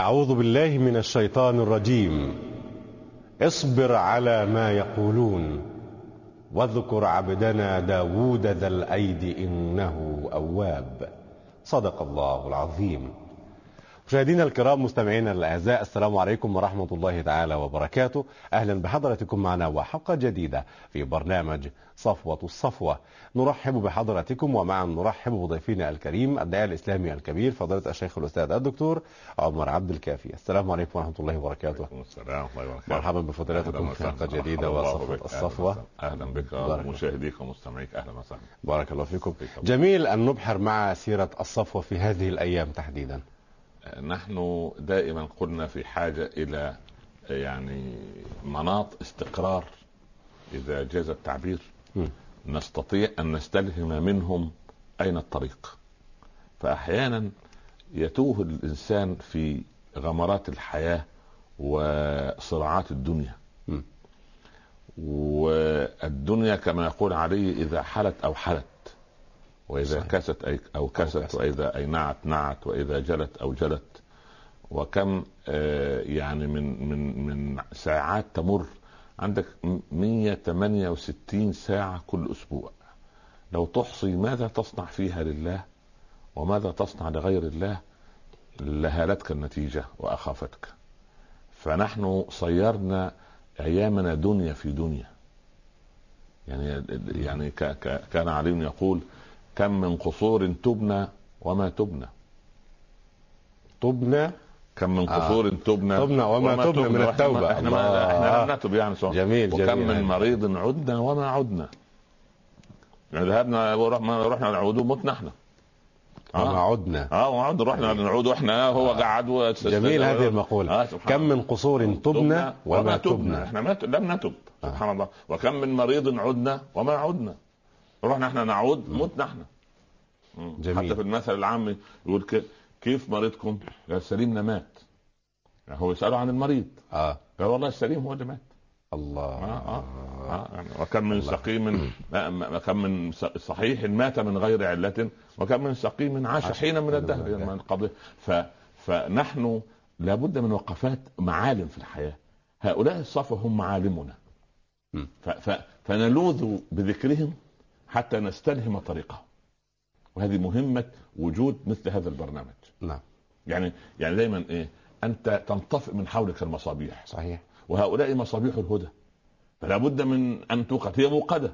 أعوذ بالله من الشيطان الرجيم. اصبر على ما يقولون واذكر عبدنا داود ذا الأيد إنه أواب. صدق الله العظيم. مشاهدينا الكرام مستمعينا الأعزاء السلام عليكم ورحمة الله تعالى وبركاته. أهلا بحضراتكم معنا وحلقة جديدة في برنامج صفوة الصفوة. نرحب بحضراتكم ومعا نرحب بضيفنا الكريم الداعيه الإسلامي الكبير فضيلة الشيخ الأستاذ الدكتور عمر عبد الكافي. السلام عليكم ورحمة الله وبركاته. وعليكم السلام ورحمة الله وبركاته. مرحبا بفضيلتكم في حلقة جديدة وصفوة الصفوة. أهلا بك ومشاهديك ومستمعيك. أهلا وسهلا. بارك الله فيكم. فيك. جميل أن نبحر مع سيرة الصفوة في هذه الأيام تحديدا. نحن دائما قلنا في حاجة إلى يعني مناط استقرار إذا جاز التعبير م. نستطيع أن نستلهم منهم أين الطريق فأحيانا يتوه الإنسان في غمرات الحياة وصراعات الدنيا م. والدنيا كما يقول علي إذا حلت أوحلت وإذا صحيح. كست أي أوكست كست. وإذا اينعت نعت وإذا جلت أوجلت. وكم آه، يعني من من من ساعات تمر. عندك 168 ساعة كل أسبوع. لو تحصي ماذا تصنع فيها لله؟ وماذا تصنع لغير الله؟ لهالتك النتيجة وأخافتك. فنحن صيرنا أيامنا دنيا في دنيا. يعني يعني كان علي يقول كم من قصور تبنى وما تبنى. طبنا كم من آه. قصور تبنى تبنى وما تبنى من وإحنا- التوبة. إحنا. ما إحنا لم نتب يعني صح. جميل وكم جميل. من مريض عدنا وما عدنا. يعني ذهبنا ورحنا رحنا نعود ومتنا إحنا. وما آه. عدنا آه وعد رحنا نعود وإحنا هو قعد و- جميل هذه المقولة. آه كم من قصور تبنى وما تبنى. إحنا ما ت- لم نتب. آه. سبحان الله. وكم من مريض عدنا وما عدنا. رحنا إحنا نعود متنا إحنا. جميل. حتى في المثل العامي يقول كيف مريضكم؟ قال سليمنا مات. يعني هو يسأله عن المريض. آه. قال والله السليم هو اللي مات. الله. آه آه آه يعني وكم من سقيم ما- ما- كم من صحيح مات من غير علة وكم من سقيم عاش عاش حينا من الدهر. يعني من قبل ف فنحن لابد من وقفات معالم في الحياة. هؤلاء الصفوة هم معالمنا. ف... ف... فنلوذ بذكرهم حتى نستلهم طريقهم. وهذه مهمة وجود مثل هذا البرنامج. نعم. يعني يعني دايما إيه أنت تنطفئ من حولك المصابيح. صحيح. وهؤلاء مصابيح الهدى. فلا بد من أن توقد. هي موقدة.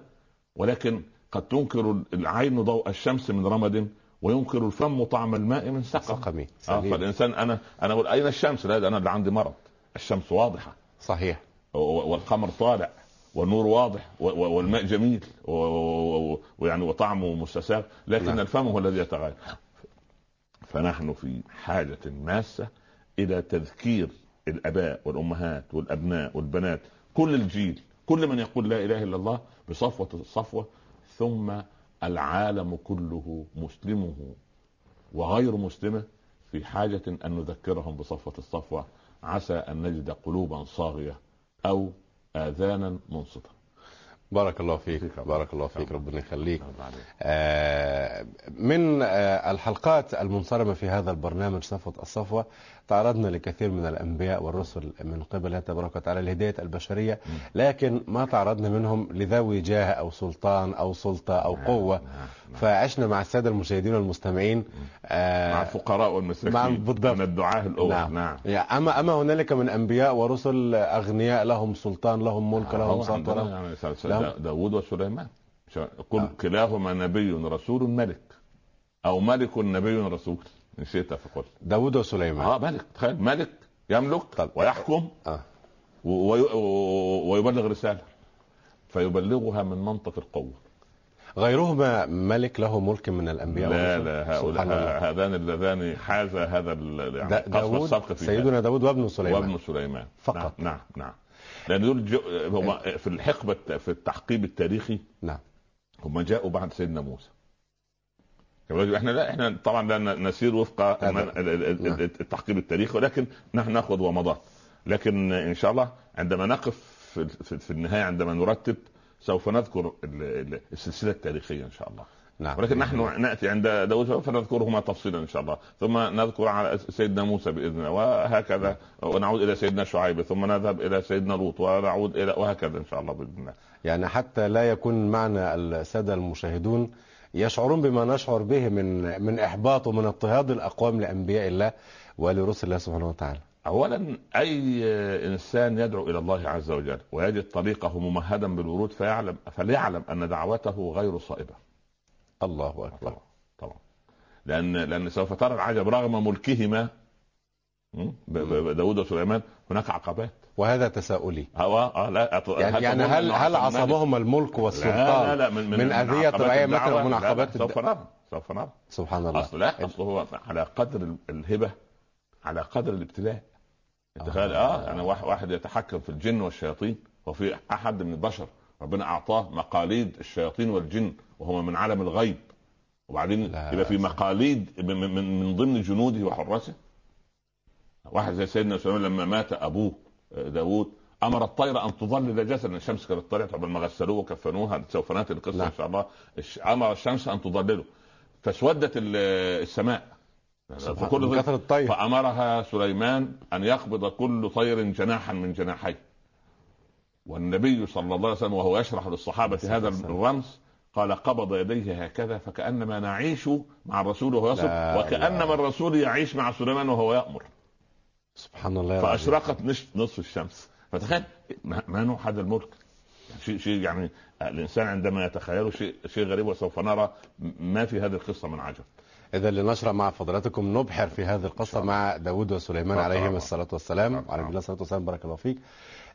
ولكن قد تنكر العين ضوء الشمس من رمد وينكر الفم طعم الماء من سقم. سقمي آه فالإنسان أنا أنا أقول أين الشمس؟ لا أنا اللي عندي مرض. الشمس واضحة. صحيح. والقمر طالع. والنور واضح والماء جميل ويعني وطعمه مستساغ لكن نعم. الفم هو الذي يتغير فنحن في حاجة ماسة إلى تذكير الآباء والأمهات والأبناء والبنات كل الجيل كل من يقول لا إله إلا الله بصفوة الصفوة ثم العالم كله مسلمه وغير مسلمة في حاجة أن نذكرهم بصفوة الصفوة عسى أن نجد قلوبا صاغية أو آذانا منصتة بارك الله فيك. بارك الله فيك ربنا يخليك. آه، من آه، الحلقات المنصرمة في هذا البرنامج صفوة الصفوة تعرضنا لكثير من الأنبياء والرسل من قبل الله تبارك وتعالى لهداية البشرية لكن ما تعرضنا منهم لذوي جاه أو سلطان أو سلطة أو نعم، قوة نعم، نعم. فعشنا مع السادة المشاهدين والمستمعين آه، مع الفقراء والمساكين مع- بالضبط. من الدعاة الأول نعم. نعم يعني أما أما هنالك من أنبياء ورسل أغنياء لهم سلطان لهم ملك لهم هو سلطة عندنا لهم يعني س- س- لهم- دا- داود وسليمان كل آه. كلاهما نبي رسول ملك أو ملك نبي رسول ان شئت فقل داود وسليمان آه ملك تخيل ملك يملك طب. ويحكم آه. ويبلغ رسالة فيبلغها من منطق القوة غيرهما ملك له ملك من الأنبياء لا؟ لا. هؤلاء هذان اللذان حاز هذا ال- يعني دا داود السبق في. سيدنا داود وابن سليمان وابن سليمان فقط. نعم نعم, نعم. لأن دول جو- هم في الحقبة في التحقيب التاريخي نعم هم جاءوا بعد سيدنا موسى إحنا لا إحنا طبعا لا نسير وفق نعم. ال- التحقيق التاريخي ولكن نحن نأخذ ومضات لكن إن شاء الله عندما نقف في, النهاية عندما نرتب سوف نذكر ال- ال- السلسلة التاريخية إن شاء الله. نعم. ولكن نحن نأتي عند داود فنذكرهما تفصيلا إن شاء الله. ثم نذكر على سيدنا موسى باذن الله وهكذا ونعود إلى سيدنا شعيب ثم نذهب إلى سيدنا لوط ونعود إلى وهكذا إن شاء الله بإذن الله. يعني حتى لا يكون معنى السادة المشاهدون يشعرون بما نشعر به من من إحباط ومن اضطهاد الأقوام لأنبياء الله ولرسل الله سبحانه وتعالى. اولا أي إنسان يدعو إلى الله عز وجل ويجد طريقه ممهدا بالورود فيعلم فليعلم أن دعوته غير صائبة. الله أكبر. طبعا طبعا. لأن لأن سوف ترى العجب رغم ملكهما. داود وسليمان هناك عقبات. وهذا تساؤلي. أو آه لا أط- يعني, يعني هل أنه هل؟ عصمهم الملك والسلطان لا لا لا من من, من أذية عقبات رعية الدعوة. مكة ومن لا، عقبات سوف نرى سوف نرى. سبحان الله. أصل لا أصل هو على قدر ال- الهبة على قدر الابتلاء. تخيل آه. يعني واحد واحد يتحكم في الجن والشياطين وفي أحد من البشر ربنا أعطاه مقاليد الشياطين والجن وهو من عالم الغيب. وبعدين. يبقى في مقاليد من, من, من ضمن جنوده وحراسه. واحد زي سيدنا سليمان لما مات أبوه آه، داوود أمر الطير أن تظلل جسدا الشمس كانت طلعت قبل ما غسلوه وكفنوه سوف نأتي القصة نعم. إن شاء الله. أمر الشمس أن تظلله. فاسودت ال- السماء. فكل الطير. فأمرها سليمان أن يقبض كل طير جناحا من جناحيه. والنبي صلى الله عليه وسلم وهو يشرح للصحابة هذا. الرمز قال قبض يديه هكذا فكأنما نعيش مع الرسول وهو يصف وكأنما. الرسول يعيش مع سليمان وهو يأمر. سبحان الله. فأشرقت نصف نصف الشمس. فتخيل ما نوع هذا الملك؟ شيء شيء يعني الإنسان عندما يتخيله شيء شيء غريب وسوف نرى ما في هذه القصة من عجب. إذا لنشرع مع فضلاتكم نبحر في هذه القصة مع داود وسليمان طبعا. عليهما الصلاة والسلام. طبعا. عليه الصلاة والسلام. بارك الله فيك.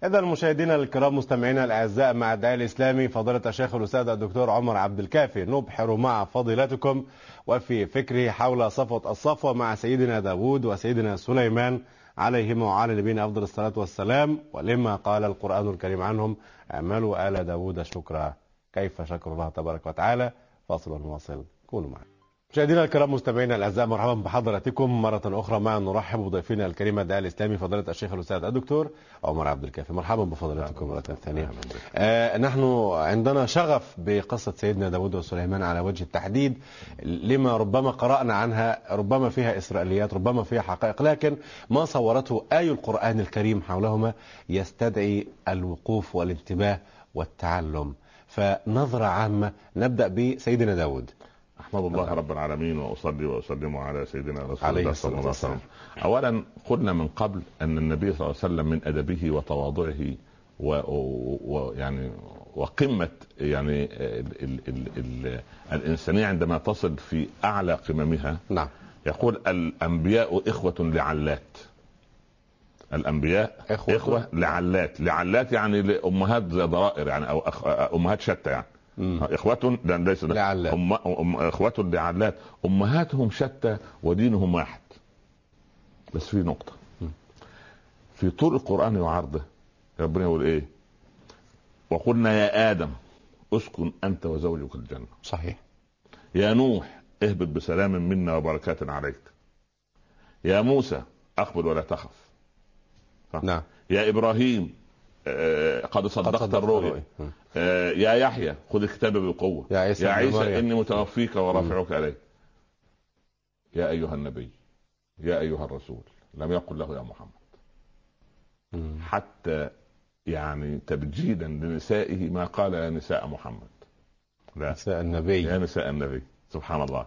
إذا مشاهدينا الكرام مستمعينا الأعزاء مع الداعي الإسلامي فضيلة الشيخ الأستاذ الدكتور عمر عبد الكافي. نبحر مع فضيلتكم وفي فكره حول صفوة الصفوة مع سيدنا داود وسيدنا سليمان عليهما وعلى نبينا أفضل الصلاة والسلام. ولما قال القرآن الكريم عنهم اعملوا آل داود شكرا. كيف شكر الله تبارك وتعالى؟ فاصل ونواصل كونوا معنا. مشاهدينا الكرام مستمعينا الأعزاء مرحبا بحضراتكم مرة أخرى. معنا نرحب بضيفنا الكريم الداعي الإسلامي فضيلة الشيخ الأستاذ الدكتور عمر عبد الكافي. مرحبا بفضيلتكم مرة ثانية. آه نحن عندنا شغف بقصة سيدنا داود وسليمان على وجه التحديد لما ربما قرأنا عنها ربما فيها إسرائيليات ربما فيها حقائق لكن ما صورته آي القرآن الكريم حولهما يستدعي الوقوف والانتباه والتعلم. فنظرة عامة نبدأ بسيدنا داود أحمد الله رب العالمين وأصلي وأسلم على سيدنا رسول الله صلى الله عليه وسلم. والسلام. اولا قلنا من قبل أن النبي صلى الله عليه وسلم من أدبه وتواضعه ويعني وقمة يعني ال ال ال ال الإنسانية عندما تصل في أعلى قممها نعم يقول الأنبياء إخوة لعلات الأنبياء إخوة. إخوة لعلات لعلات يعني لأمهات ضرائر يعني أو أخ... أمهات شتى يعني. اخوة ليس لعلات. اخوة لعلات. أمهاتهم شتى ودينهم واحد. بس في نقطة. في طول القرآن وعرضه ربنا يقول إيه؟ وقلنا يا آدم أسكن أنت وزوجك الجنة. صحيح. يا نوح اهبط بسلام منا وبركات عليك. يا موسى اقبل ولا تخف. نعم. يا إبراهيم قد صدقت الرؤيا. آه، يا يحيى خذ الكتاب بقوة. يا عيسى يا عيسى. إني متوفيك ورافعك الي يا أيها النبي يا أيها الرسول لم يقل له يا محمد. حتى يعني تبجيلا لنسائه ما قال يا نساء محمد. لا. نساء النبي. يا نساء النبي سبحان الله.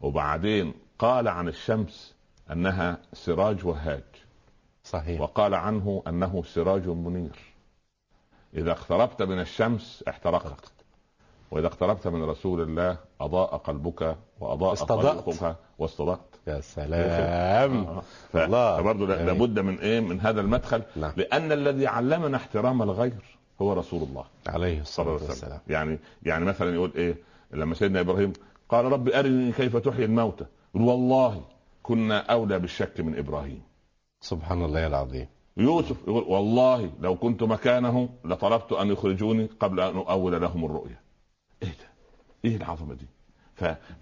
وبعدين قال عن الشمس أنها سراج وهاج. صحيح. وقال عنه أنه سراج منير. إذا اقتربت من الشمس احترقت. وإذا اقتربت من رسول الله أضاء قلبك وأضاء استضأت. طريقك واستضأت. يا سلام. ف- الله. فبرضه لا- جميل. لابد من إيه؟ من هذا المدخل. نعم. لأن الذي علمنا احترام الغير هو رسول الله. عليه الصلاة والسلام. يعني يعني مثلا يقول إيه؟ لما سيدنا إبراهيم قال رب أرني كيف تحيي الموتى. والله كنا أولى بالشك من إبراهيم. سبحان الله العظيم. يوسف يقول والله لو كنت مكانه لطلبت أن يخرجوني قبل أن أؤول لهم الرؤيا إيه ده؟ إيه العظمة دي.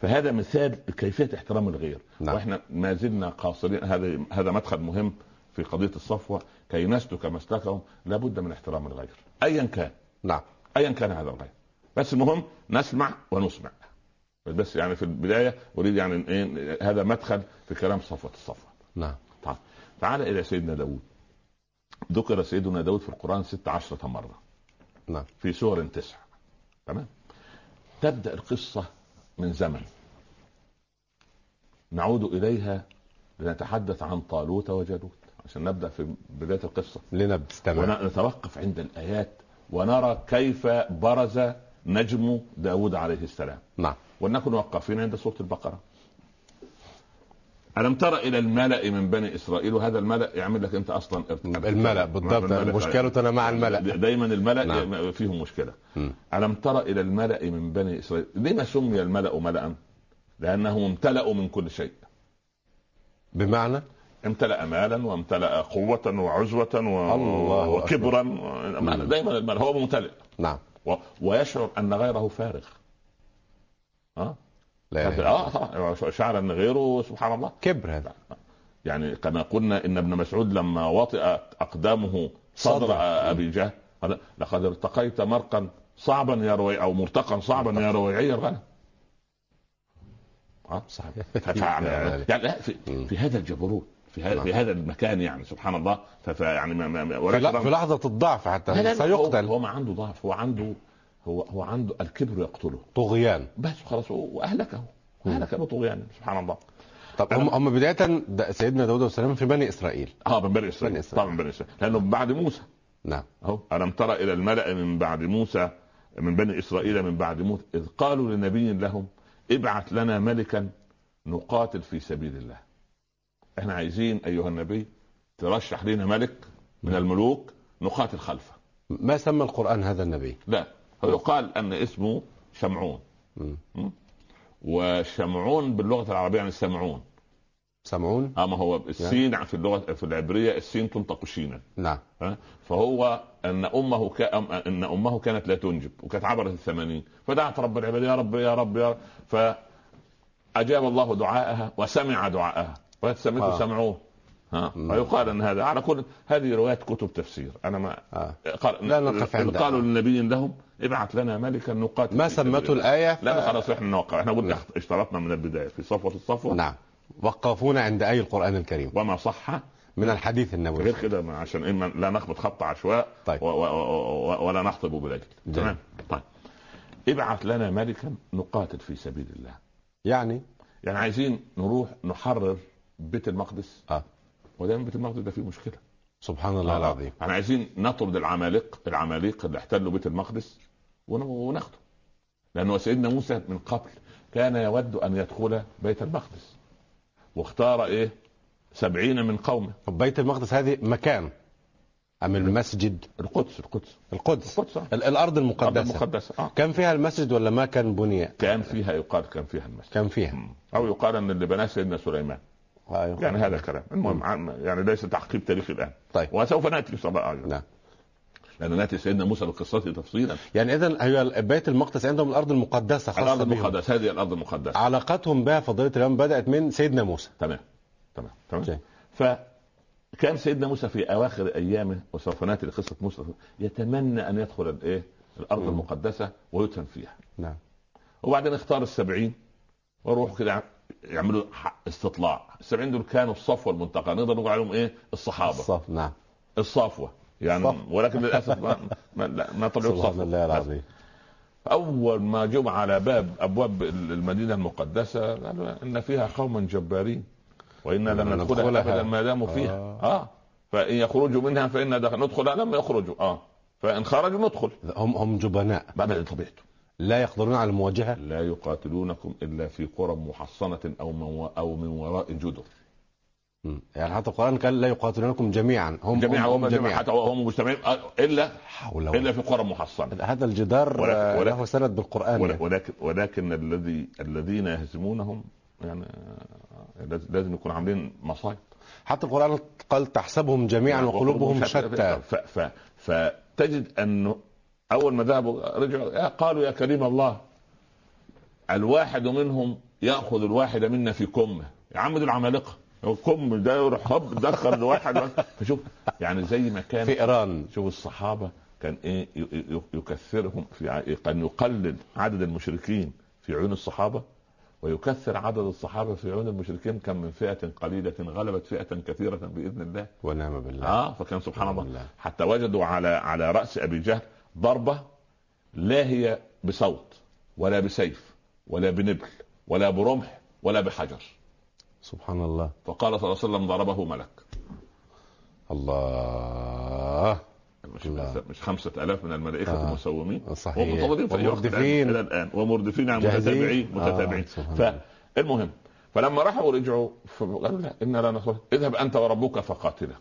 فهذا مثال كيفيه احترام الغير. نعم. وإحنا ما زلنا قاصرين. هذا هذا مدخل مهم في قضية الصفوة. كي نسلك مسلكهم لابد من احترام الغير. ايا كان. نعم. ايا كان هذا الغير. بس المهم نسمع ونسمع. بس يعني في البداية أريد يعني إيه هذا مدخل في كلام صفوة الصفوة. نعم. طيب. تعال إلى سيدنا داود ذكر سيدنا داود في القرآن ست عشرة مرة. نعم. في سور تسع. تمام؟ تبدأ القصة من زمن. نعود إليها لنتحدث عن طالوت وجالوت. عشان نبدأ في بداية القصة. لنبت تمام. ونتوقف عند الآيات ونرى كيف برز نجم داود عليه السلام. نعم. ولنكن موقفين عند سورة البقرة. ألم تر إلى الملأ من بني إسرائيل؟ وهذا الملأ يعمل لك أنت أصلا الملأ بالضبط. مشكلتنا مع الملأ. دايما الملأ نعم. فيهم مشكلة. م. ألم تر إلى الملأ من بني إسرائيل؟ لما سمي الملأ ملأ؟ لأنه امتلأوا من كل شيء. بمعنى؟ امتلأ مالا وامتلأ قوة وعزوة و... الله وكبرا. و... دائما المال هو ممتلئ. نعم. و... ويشعر أن غيره فارغ. ها لا آه شعر ان غيره سبحان الله. كبر هذا. يعني كما قلنا إن ابن مسعود لما وطئ أقدامه صدر, صدر. أبي جهل لقد ارتقيت مرقا صعبا يا روي أو مرتقا صعبا يا رويعي الغنم؟ آه صحيح يعني, يعني في, في هذا الجبروت في هذا في هذا المكان يعني سبحان الله. يعني ما ما في لحظة الضعف حتى سيقتل. هو ما عنده ضعف هو عنده هو هو عنده الكبر يقتله. طغيان. بس خلاص واهلكه اهلك بطغيان سبحان الله. طب هم هم بداية سيدنا داود والسلام في بني إسرائيل. آه من بني إسرائيل, بني إسرائيل. طبعا بني إسرائيل. لأنه بعد موسى. نعم. أهو. ألم ترى إلى الملأ من بعد موسى من بني إسرائيل من بعد موسى إذ قالوا لنبي لهم ابعث لنا ملكا نقاتل في سبيل الله. إحنا عايزين أيها النبي ترشح لنا ملك من الملوك نقاتل خلفه. ما سمى القرآن هذا النبي؟ لا. ويقال أن اسمه شمعون وشمعون باللغة العربية يعني سمعون. سمعون؟ آه ما هو السين نعم. في اللغة في العبرية السين تنطق شينا نعم. فهو أن أمه ك... أن أمه كانت لا تنجب وكانت عبرت الثمانين. فدعت رب العباد يا رب يا رب يا رب. فأجاب الله دعاءها وسمع دعاءها. وسميته آه. سمعوه ويقال إن هذا على كل هذه روايات كتب تفسير. أنا ما آه. قال لا نقف عند قالوا للنبي لهم ابعث لنا ملكا نقاتل ما سمته الآية؟ ف... لا خلاص إحنا نوقع إحنا قلنا اشترطنا من البداية في صفوة الصفوة. نعم. وقفونا عند اي القرآن الكريم. وما صح؟ من الحديث النبوي. غير كده عشان إما لا نخبط خط عشواء طيب. و... و... و... ولا نخطب بالاجل تمام؟ طيب. ابعث لنا ملكا نقاتل في سبيل الله. يعني؟ يعني عايزين نروح نحرر بيت المقدس؟ آه. ودايما بيت المقدس ده فيه مشكلة. سبحان الله آه. العظيم. إحنا عايزين نطرد العمالقة العمالقة اللي احتلوا بيت المقدس وناخده. لأنه سيدنا موسى من قبل كان يود أن يدخل بيت المقدس. واختار إيه؟ سبعين من قومه. طب بيت المقدس هذه مكان أم المسجد؟ القدس القدس. القدس, القدس. آه. الأرض المقدسة. المقدسة آه. كان فيها المسجد ولا ما كان بني؟ كان فيها يقال كان فيها المسجد. كان فيها. أو يقال أن اللي بناه سيدنا سليمان. آه يعني هذا كلام المهم يعني ليس تعقيب تاريخي الآن. طيب. وسوف عليه وسلم نعم. لأن نأتي سيدنا موسى بقصته تفصيلا. يعني اذا هي بيت المقدس عندهم الأرض المقدسة خاصة الأرض المقدسة هذه الأرض المقدسة. علاقتهم بها فضيلة اليوم بدأت من سيدنا موسى. تمام. تمام. تمام. فكان سيدنا موسى في أواخر أيامه وسوف نأتي لقصة موسى يتمنى أن يدخل الايه الأرض م. المقدسة ويدفن فيها. نعم. وبعدين اختار السبعين وروحوا كده يعملوا استطلاع. السبعين دول كانوا الصفوة المنتقى نقدر نقول عليهم إيه؟ الصحابة. الصف نعم. الصفوة. يعني صف. ولكن للأسف ما ما, ما طلعوا سبحان الله العظيم. أول ما جم على باب أبواب المدينة المقدسة قالوا إن فيها قوما جبارين وأنا لن ندخلها ابدا ما داموا فيها. آه, آه. فإن يخرجوا منها فانا ندخل لم يخرجوا. آه. فإن خرجوا ندخل. هم هم جبناء. بعد طبيعته لا يقدرون على المواجهة؟ لا يقاتلونكم إلا في قرى محصنة أو من أو من وراء جدر. يعني حتى القرآن قال لا يقاتلونكم جميعا. هم جميعا هم, جميعا. حتى هم مجتمعين آه، إلا حول إلا في قرى محصنة. هذا الجدار ولكن ولكن له سند بالقرآن. ولكن ولكن, ولكن الذي الذين يهزمونهم يعني آه، لازم يكون عاملين مصايب. حتى القرآن قال تحسبهم جميعا وقلوبهم شتى. فتجد انه أول ما ذهبوا رجعوا قالوا يا كريم الله الواحد منهم يأخذ الواحد منا في كمه. يا عم دول عمالقه كم ده يروح هب دخل الواحد فشوف يعني زي ما كان في إيران. شوف الصحابة كان إيه يكثرهم في كان يقلل عدد المشركين في عيون الصحابة ويكثر عدد الصحابة في عيون المشركين كم من فئة قليلة غلبت فئة كثيرة بإذن الله. ونعم بالله. آه فكان سبحان ونعم الله. حتى وجدوا على على رأس أبي جهل ضربة لا هي بصوت ولا بسيف ولا بنبل ولا برمح ولا بحجر سبحان الله فقال صلى الله عليه وسلم ضربه ملك الله مش, الله. مش خمسة ألاف من الملائكة آه. المسومين صحيح ومردفين. إلى الآن ومردفين جاهزين. متتابعين متتابعين آه،. فالمهم فلما راحوا ورجعوا فقالوا لا إنا لا نصر اذهب أنت وربك فقاتلا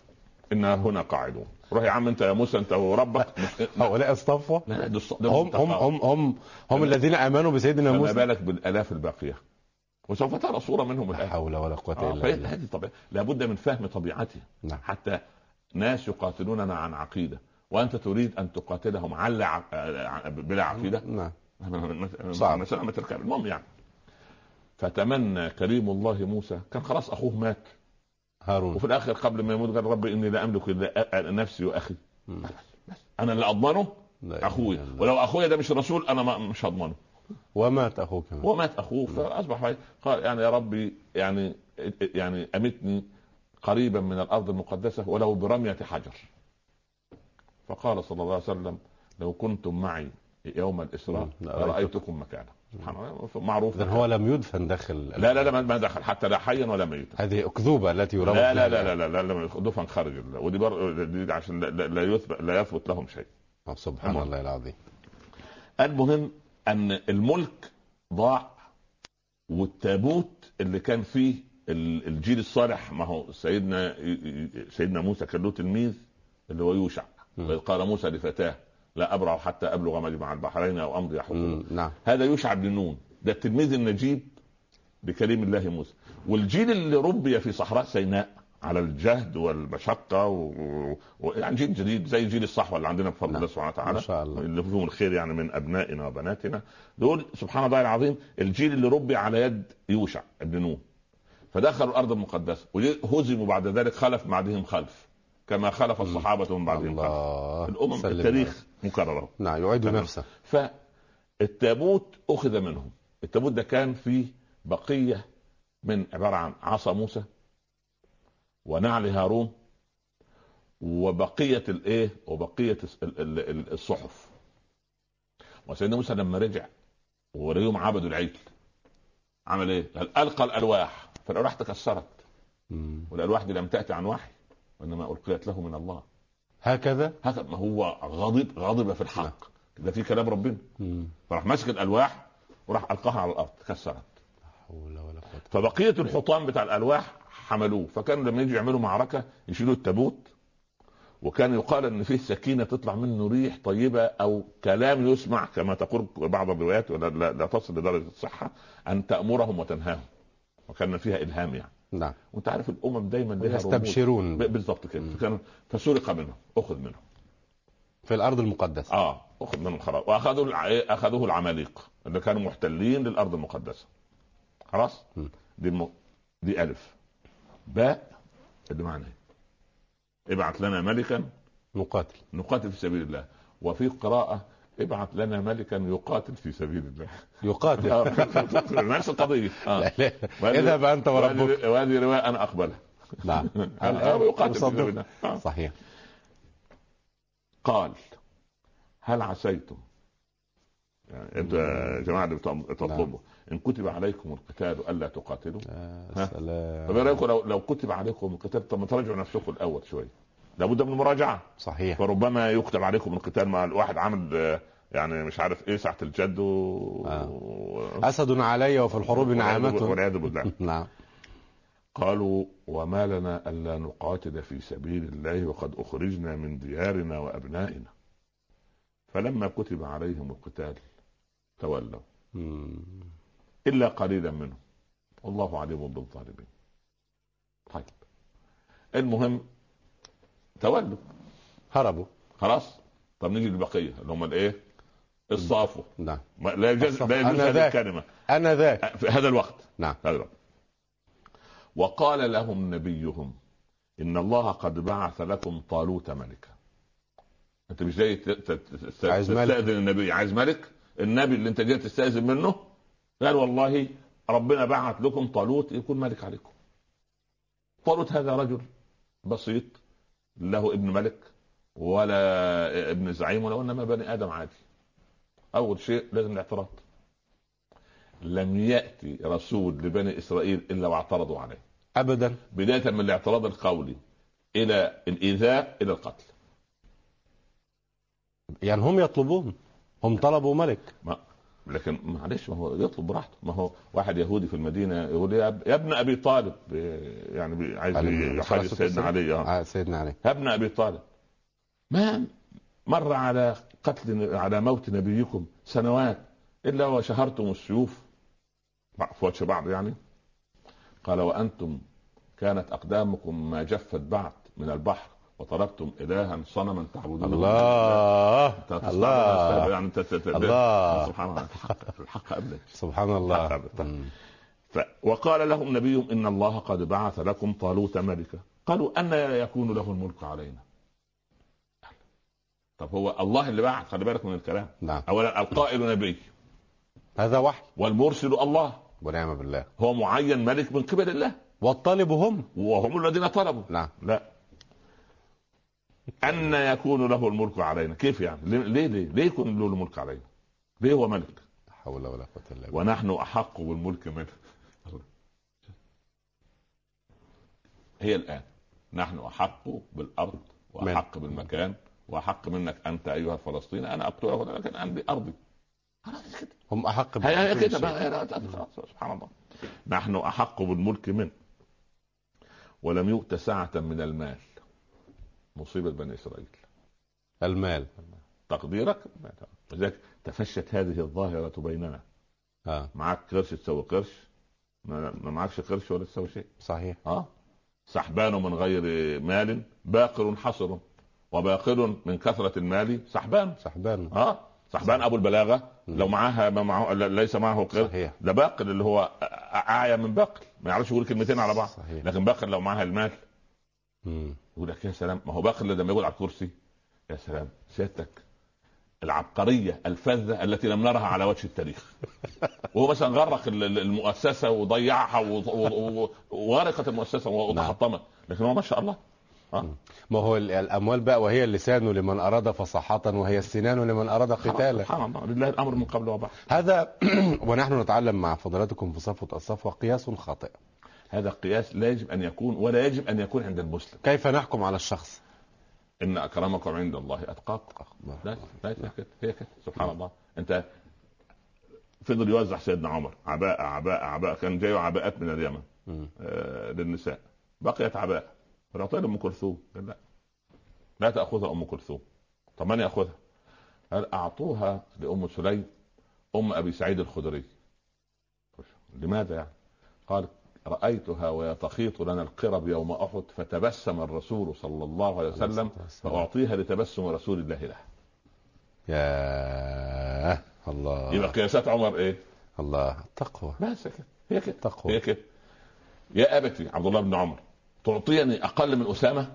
أنا هنا قاعدون. روح يا عم أنت يا موسى أنت وربك. هؤلاء اصطفوا هم هم. هم هم هم الذين آمنوا بسيدنا فما موسى. بالك بالآلاف الباقية. وسوف ترى صورة منهم لا حول ولا قوة آه، الا فهي- بالله. هذه طبيعه لابد من فهم طبيعتها. نعم. حتى ناس يقاتلوننا عن عقيدة. وأنت تريد أن تقاتلهم على ع... ع- بلا عقيدة؟ نعم. صعب. صعب. المهم يعني فتمنى كريم الله موسى. كان خلاص أخوه مات. هارون. وفي الآخر قبل ما يموت قال رب إني لا أملك إلا نفسي وأخي. مم. أنا اللي أضمنه الله. ولو أخويا ده مش رسول أنا ما مش هضمنه. ومات أخوه كمان. ومات أخوه فأصبح. قال يعني يا ربي يعني يعني أمتني قريبا من الأرض المقدسة ولو برمية حجر. فقال صلى الله عليه وسلم لو كنتم معي يوم الإسراء. لرأيتكم مكانه سبحان الله معروف. اذا هو لم يدفن داخل لا لا لا ما- دخل حتى لا حيا ولا ميتا. هذه أكذوبة التي يرمى لا لا لا لا لا, لا, لا دفن خارج ودي بر... دي عشان لا, لا, يثبت لا يثبت لهم شيء. سبحان المهم. الله العظيم. المهم أن الملك ضاع والتابوت اللي كان فيه ال- الجيل الصالح ما هو سيدنا سيدنا موسى كان له تلميذ اللي هو يوشع. قال موسى لفتاه لا أبرع حتى أبلغ مجمع البحرين أو أمضي حقوقا نعم. هذا يوشع بن نون ده التلميذ النجيب بكليم الله موسى. والجيل اللي ربي في صحراء سيناء على الجهد والمشقة و... و... يعني جيل جديد زي جيل الصحوة اللي عندنا بفضل نعم. الله سبحانه وتعالى. ما شاء الله. اللي فيهم الخير يعني من أبنائنا وبناتنا. دول سبحان الله العظيم الجيل اللي ربي على يد يوشع بن نون. فدخلوا الأرض المقدسة. وهزموا بعد ذلك خلف بعدهم خلف. كما خلف الصحابة من بعدهم الله. الأمم سلم التاريخ مكررة. نعم يعيد. نفسه. فالتابوت أخذ منهم. التابوت ده كان فيه بقية من عبارة عن عصا موسى ونعل هارون وبقية الإيه؟ ال- الصحف. وسيدنا موسى لما رجع وريهم عبدوا العجل عمل إيه؟ قال ألقى الألواح. فالألواح تكسرت. والألواح دي لم تأتي عن وحي. وإنما ألقيت له من الله. هكذا؟ هكذا ما هو غضب غضب في الحق. ده في كلام ربنا. فراح ماسك الألواح وراح ألقاها على الأرض كسرت. حول ولا قوة. فبقية الحطام بتاع الألواح حملوه. فكانوا لما يجوا يعملوا معركة يشيلوا التابوت. وكان يقال إن فيه سكينة تطلع منه ريح طيبة أو كلام يسمع كما تقول بعض الروايات ولا لا, لا تصل لدرجة الصحة أن تأمرهم وتنهاهم. وكان فيها إلهام يعني. نعم. وانت عارف الامم دايما لها. يستبشرون. ب- بالضبط كده. مم. فكان فسرق منهم أخذ منهم. في الأرض المقدسة. آه أخذ منهم خلاص. وأخذوا الع... أخذوه العماليق اللي كانوا محتلين للأرض المقدسة. خلاص؟ م. دي الم... دي ألف. باء اللي معنى إيه؟ ابعث لنا ملكا. نقاتل نقاتل في سبيل الله. وفي قراءة ابعث لنا ملكا يقاتل في سبيل الله. يقاتل. نفس القضية. آه. اذهب أنت وربك. وهذه رواية أنا أقبلها. نعم. يقاتل في. سبيل الله. آه. صحيح. قال هل عسيتم؟ يعني أنتوا يا جماعة اللي بتطلب- بتطلبوا إن كتب عليكم القتال ألا تقاتلوا. يا؟ سلام. طب رأيكم لو لو كتب عليكم القتال؟ طب ما تراجعوا نفسكم الأول شوية لابد من المراجعه صحيح. فربما يكتب عليكم القتال مع الواحد عامل آه، يعني مش عارف إيه ساعة الجد و... آه. و... أسد علي وفي الحروب نعامه والعياذ بالله. نعم. قالوا وما لنا ألا نقاتل في سبيل الله وقد أخرجنا من ديارنا وأبنائنا. فلما كتب عليهم القتال تولوا. مم. إلا قليلا منهم. والله عليم بالظالمين. طيب. المهم تولوا هربوا. خلاص. طب نيجي للبقية اللي هم الإيه؟ الصافوا نعم. لا يجوز. لا يجوز هذه. الكلمة. أنا ذاك. في هذا الوقت. نعم. هذا الوقت. وقال لهم نبيهم إن الله قد بعث لكم طالوت ملكا. أنت مش جاي. تستأذن النبي. عايز ملك؟ النبي اللي أنت جاي تستأذن منه؟ قال والله ربنا بعث لكم طالوت يكون ملك عليكم. طالوت هذا رجل بسيط. له ابن ملك ولا ابن زعيم ولا انما بني آدم عادي. أول شيء لازم الاعتراض. لم يأتي رسول لبني إسرائيل إلا واعترضوا عليه. ابدا. بداية من الاعتراض القولي إلى الإيذاء إلى القتل. يعني هم يطلبون هم طلبوا ملك. ما لكن معلش ما هو يطلب براحته. ما هو واحد يهودي في المدينة يقول يا, اب... يا ابن أبي طالب يعني عايز الصلاة سيدنا علي. آه. آه سيدنا علي. يا ابن أبي طالب. ما مر على قتل على موت نبيكم سنوات إلا وشهرتم السيوف. في وجه بعض يعني. قال وأنتم كانت أقدامكم ما جفت بعد من البحر. وطلبتم إلها صنما تعبدونه. الله. الله. يعني أنت- الله. سبحان الله الحق الحق قبلك. سبحان الله. ف... وقال لهم نبيهم إن الله قد بعث لكم طالوت ملكا. قالوا أن يكون له الملك علينا. طب هو الله اللي بعث خلي بالك من الكلام. نعم. أولا القائل نبي. هذا وحي. والمرسل الله. ونعم بالله. هو معين ملك من قبل الله. والطالب هم. وهم الذين طلبوا. نعم. لا. أن يكون له الملك علينا. كيف يعني؟ ليه ليه ليه, ليه يكون له الملك علينا؟ ليه هو ملك؟ لا حول ولا قوة إلا بالله. ونحن أحق بالملك منه. هي الآن. نحن أحق بالأرض وأحق بالمكان وأحق منك أنت أيها الفلسطيني. أنا اقتلك لكن عندي خلاص كده هم أحق هي كده. بقى سبحان الله. نحن أحق بالملك منه. ولم يؤت سعة من المال. مصيبة بني إسرائيل. المال. تقديرك؟ لذلك تفشت هذه الظاهرة بيننا. آه. معاك قرش تسوي قرش؟ ما ما معكش قرش ولا تسوي شيء. صحيح. آه. سحبان من غير مال باقر حصر وباقر من كثرة المال سحبان. سحبان. آه. سحبان أبو البلاغة. لو معاها ما معه ليس معه قرش. صحيح. ده باقر اللي هو أعيا من باقر. ما يعرفش يقول كلمتين على بعض. صحيح. لكن باقر لو معاها المال مم. يقول لك يا سلام ما هو باقر لما يقول على الكرسي يا سلام سيادتك العبقرية الفذة التي لم نرها على وجه التاريخ. وهو مثلا غرق ال- ال- المؤسسة وضيعها وغرقت المؤسسة وتحطمت. لكن هو ما شاء الله. آه. ما هو ال- الأموال بقى وهي اللسان لمن أراد فصاحة وهي السنان لمن أراد قتالا. سبحان الله. لله الأمر من قبل وبعد. هذا ونحن نتعلم مع فضلاتكم في صفوة الصفوة قياس خاطئ. هذا قياس لا يجب أن يكون ولا يجب أن يكون عند المسلم. كيف نحكم على الشخص؟ إن أكرمكم عند الله أتقاكم. لا لا هي كده سبحان الله. أنت فضل يوزع سيدنا عمر. عباءة عباءة عباءة. كان جاية عباءات من اليمن. آه للنساء. بقيت عباءة. فأعطيها لأم كلثوم. قال لا. لا تأخذها أم كلثوم. طب من يأخذها؟ قال أعطوها لأم سليم أم أبي سعيد الخدري. لماذا يعني؟ قال رأيتها وهي تخيط لنا القرب يوم أحد فتبسم الرسول صلى الله عليه وسلم فأعطيها لتبسم رسول الله لها. يا الله. يبقى قياسات عمر إيه؟ الله. تقوى. بس كده. هي كده. تقوى. هي كده. يا أبتي عبد الله بن عمر تعطيني أقل من أسامة؟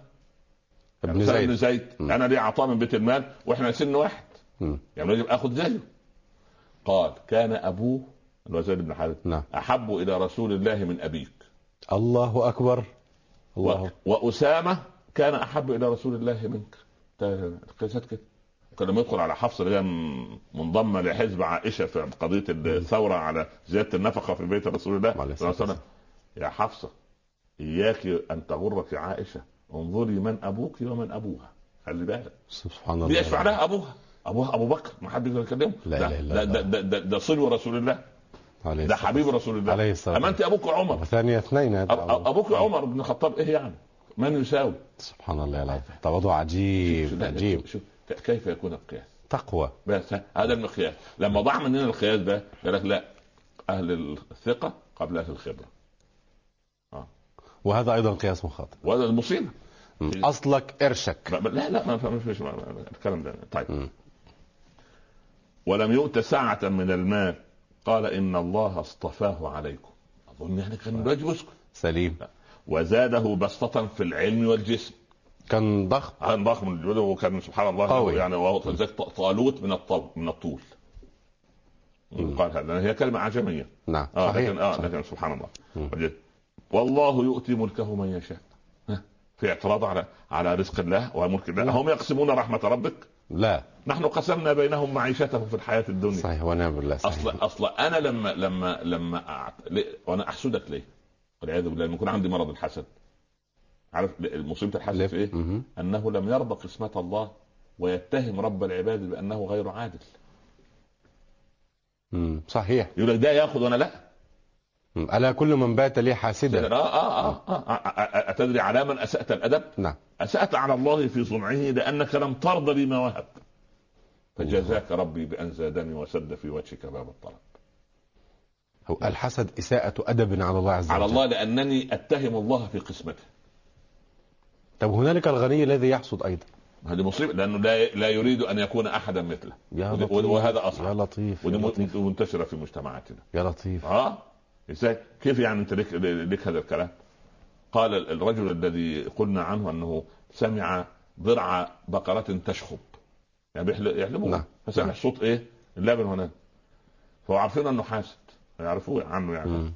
ابن أسامة زيد. زيد. أنا لي عطاء من بيت المال وإحنا سن واحد. مم. يعني لازم آخذ زيه. قال كان أبوه هو زيد بن حارث. نعم. أحب إلى رسول الله من أبيك. الله أكبر. الله. و... وأسامة كان أحب إلى رسول الله منك. ده القياسات كده. كان لما يدخل على حفصه اللي هي منضمة لحزب عائشة في قضية الثورة على زيادة النفقة في بيت رسول الله صلى الله عليه وسلم. يا حفصة إياك أن تغرك عائشة. انظري من أبوك ومن أبوها. خلي بالك. سبحان الله. دي يشفع لها أبوها. أبوها أبو بكر. ما حد يقدر يكلمه. لا إله إلا ده. ده, ده, ده, ده صلو رسول الله. عليه ده حبيب رسول الله عليه الصلاة اما انت أبوك عمر وثانية اثنين هذا أب- أب- أبوك عمر بن الخطاب إيه يعني؟ من يساوي؟ سبحان الله العظيم تواضع عجيب لا، عجيب شوف, شوف كيف يكون القياس؟ تقوى بس هذا المقياس لما ضاع مننا القياس ده قال لك لا أهل الثقه قبل أهل الخبره وهذا أيضا قياس خاطئ وهذا المصيبه مم. اصلك ارشك ما- ما- لا لا ما ما- الكلام ده طيب مم. ولم يؤت سعة من المال قال إن الله اصطفاه عليكم. أظن يعني كان الواجب يسكت سليم. وزاده بسطة في العلم والجسم. كان ضخم. كان ضخم وكان سبحان الله قوي. يعني وهو طالوت من الطول من الطول. قال هذا. هي كلمة اعجميه نعم. آه صحيح. لكن آه صحيح. لكن سبحان الله. مم. والله يؤتي ملكه من يشاء. في اعتراض على على رزق الله وملك الله. هم يقسمون رحمة ربك لا نحن قسمنا بينهم معيشتهم في الحياة الدنيا صحيح ونعم بالله صحيح أصلا أصلا أنا لما لما لما أعت... وأنا أحسدك ليه؟ والعياذ بالله لما يكون عندي مرض الحسد عارف مصيبة الحسد في إيه؟ مهم. أنه لم يرضى قسمة الله ويتهم رب العباد بأنه غير عادل مم. صحيح يقول لك ده ياخذ وأنا لا مم. ألا كل من بات لي حاسدا؟ آه, آه, آه, آه, آه, آه أتدري على من أسأت الأدب؟ نعم. أسأت على الله في صنعه لأنك لم ترضى بما وهب فجزاك ربي بأن زادني وسد في وجهك باب الطلب. هو الحسد إساءة أدب على الله عز وجل. على الله لأنني أتهم الله في قسمته. طب هنالك الغني الذي يحسد أيضا. هذه مصيبة لأنه لا لا يريد أن يكون أحدا مثله. يا ودي- لطيف. وهذا يا أصعب. لطيف يا ودي لطيف. م- منتشرة في مجتمعاتنا. يا لطيف. آه؟ إزاي؟ كيف يعني أنت لك, لك هذا الكلام؟ قال الرجل الذي قلنا عنه أنه سمع ضرع بقرة تشخب. يعني يحلبوها. فسمع نعم. صوت إيه؟ اللبن هناك فهو عارفين أنه حاسد. يعرفوه عنه يعني. مم.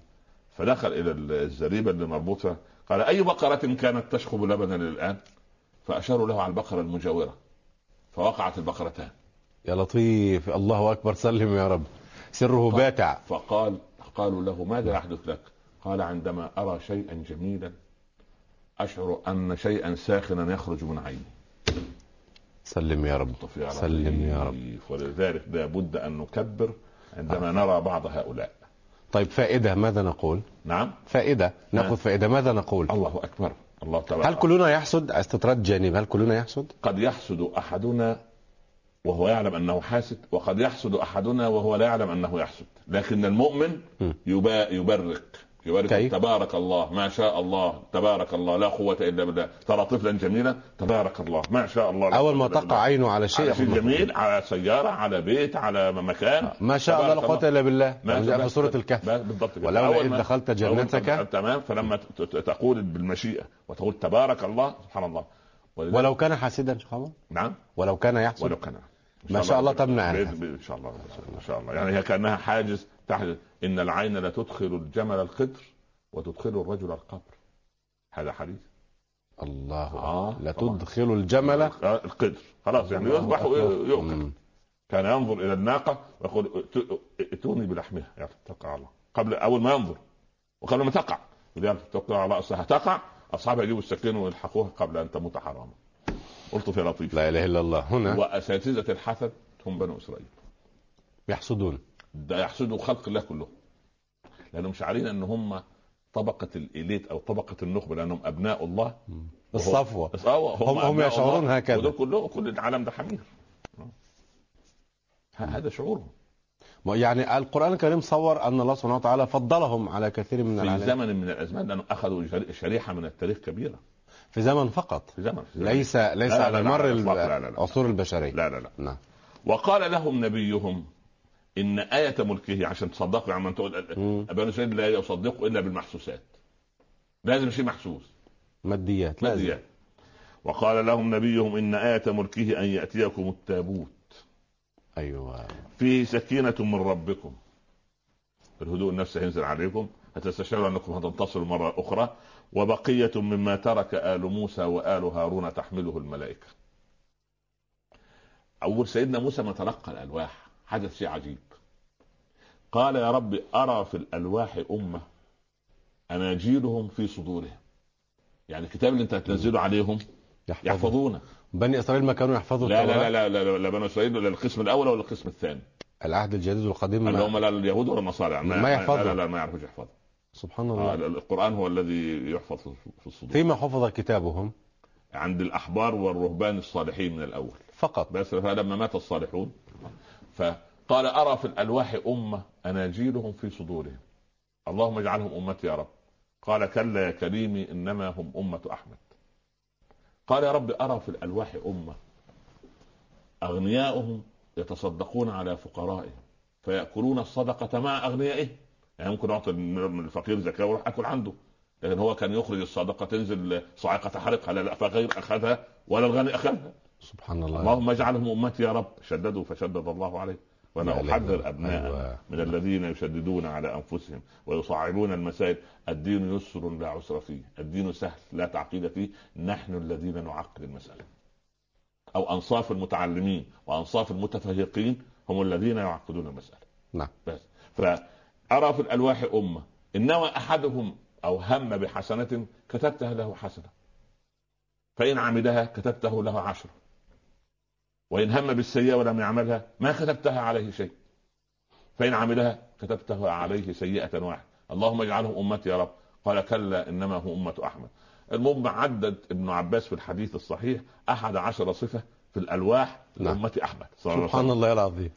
فدخل إلى الزريبة اللي مربوطة. قال أي بقرة كانت تشخب لبنا الآن؟ فأشاروا له على البقرة المجاورة. فوقعت البقرتان. يا لطيف. الله أكبر. سلم يا رب. سره باتع. فقال قالوا له ماذا يحدث لك؟ قال عندما أرى شيئا جميلا أشعر أن شيئا ساخنا يخرج من عيني. سلم يا رب. يا سلم يا رب. ولذلك لابد أن نكبر عندما نرى بعض هؤلاء. طيب فائدة ماذا نقول؟ نعم. فائدة. نأخذ نعم. فائدة. ماذا نقول؟ الله أكبر. الله تبارك. هل كلنا يحسد؟ استطراد جانب. هل كلنا يحسد؟ قد يحسد أحدنا وهو يعلم أنه حاسد وقد يحسد أحدنا وهو لا يعلم أنه يحسد. لكن المؤمن يبرق يبارك كيف؟ تبارك الله ما شاء الله تبارك الله لا قوة إلا بالله. ترى طفلا جميلا تبارك الله ما شاء الله أول ما تقع بالله. عينه على شيء على شيء جميل على سيارة على بيت على مكان. ما شاء الله لا قوة إلا بالله. ما جاء في سورة الكهف. بالضبط. ولولا إذ ما- دخلت جنتك تمام. فلما تقول بالمشيئة وتقول تبارك الله سبحان الله. ولو كان حاسدا شيخ عمر نعم. ولو كان يحسد. ولو كان. ما شاء الله تمنع عنها. إن شاء الله إن شاء الله. يعني هي كأنها حاجز تحت إن العين لا تدخل الجمل القدر وتدخل الرجل القبر. هذا حديث. الله. آه، لا. تدخل الجمل. القدر خلاص يعني. ويؤكل مم. كان ينظر إلى الناقة ويقول ائت- ائتوني بلحمها. يا تقع الله. قبل أول ما ينظر. وقبل ما تقع. يقول تقع على رأسها. تقع اصحابها يجيبوا السكين ويلحقوها قبل أن تموت حراما. قلت في لطيف. لا إله إلا الله. هنا وأساتذة الحسد هم بنو إسرائيل. يحسدون ده يحسدوا خلق الله كلهم لأنهم شعارين إن هم طبقة الإليت أو طبقة النخبة لأنهم أبناء الله. الصفوة. آه، هم- هم يشعرون. هكذا. ودول كلهم كل العالم ده حمير. هذا شعورهم. يعني القرآن الكريم صور أن الله سبحانه وتعالى فضلهم على كثير من في العالم. زمن من الأزمان لأنهم أخذوا شري- شريحة من التاريخ كبيرة. في زمن فقط. في زمن, في زمن. ليس ليس لا، على مر. العصور البشرية. لا لا لا. نعم. وقال لهم نبيهم إن آية ملكه عشان تصدقوا عم تقول. بنو اسرائيل لا يصدقوا إلا بالمحسوسات. لازم شيء محسوس. ماديات ماديات. وقال لهم نبيهم إن آية ملكه أن يأتيكم التابوت. أيوة. فيه سكينة من ربكم. الهدوء النفسي هينزل عليكم. هتستشعروا أنكم هتنتصروا مرة أخرى. وبقية مما ترك آل موسى وآل هارون تحمله الملائكة. أول سيدنا موسى ما تلقى الألواح. حدث شيء عجيب. قال يا رب أرى في الألواح أمة أناجيلهم في صدورهم. يعني الكتاب اللي أنت هتنزله عليهم يحفظون يحفظونه بني إسرائيل ما كانوا يحفظوا لا التوراة؟ لا لا لا لا, لا بنو إسرائيل ولا القسم الأول ولا القسم الثاني؟ العهد الجديد والقديم اللي ما- هم لا اليهود ولا النصارى يعني ما يحفظوا. لا لا, لا ما يعرفوش يحفظوا. سبحان آه الله القرآن هو الذي يحفظ في في الصدور. فيما حفظ كتابهم. عند الأحبار والرهبان الصالحين من الأول. فقط. بس فلما مات الصالحون فقال أرى في الألواح أمة أناجيلهم في صدورهم. اللهم اجعلهم أمتي يا رب. قال كلا يا كريمي إنما هم أمة أحمد. قال يا رب أرى في الألواح أمة أغنياؤهم يتصدقون على فقرائهم فيأكلون الصدقة مع أغنيائهم. يعني ممكن أعطي من الفقير زكاة ويروح أكل عنده. لكن هو كان يخرج الصدقة تنزل صاعقة حرقها لا فغير أخذها ولا الغني أخذها. سبحان الله. اللهم اجعلهم أمتي يا رب. شددوا فشدد الله عليه وأنا أحذر. ابناء أيوة. من الذين يشددون على أنفسهم ويصعبون المسائل. الدين يسر لا عسر فيه. الدين سهل لا تعقيد فيه. نحن الذين نعقد المسألة. أو أنصاف المتعلمين وأنصاف المتفهقين هم الذين يعقدون المسألة. نعم. بس. فارى في الألواح أمة. ان نوى أحدهم أو هم بحسنة كتبتها له حسنة. فإن عملها كتبته له عشره وإن هم بالسيئة ولم يعملها ما كتبتها عليه شيء. فإن عملها كتبته عليه سيئة واحدة. اللهم اجعله أمتي يا رب. قال كلا إنما هو أمة أحمد. المهم عدد ابن عباس في الحديث الصحيح أحد عشر صفة في الألواح نعم. لأمة أحمد صلى الله عليه سبحان الله العظيم.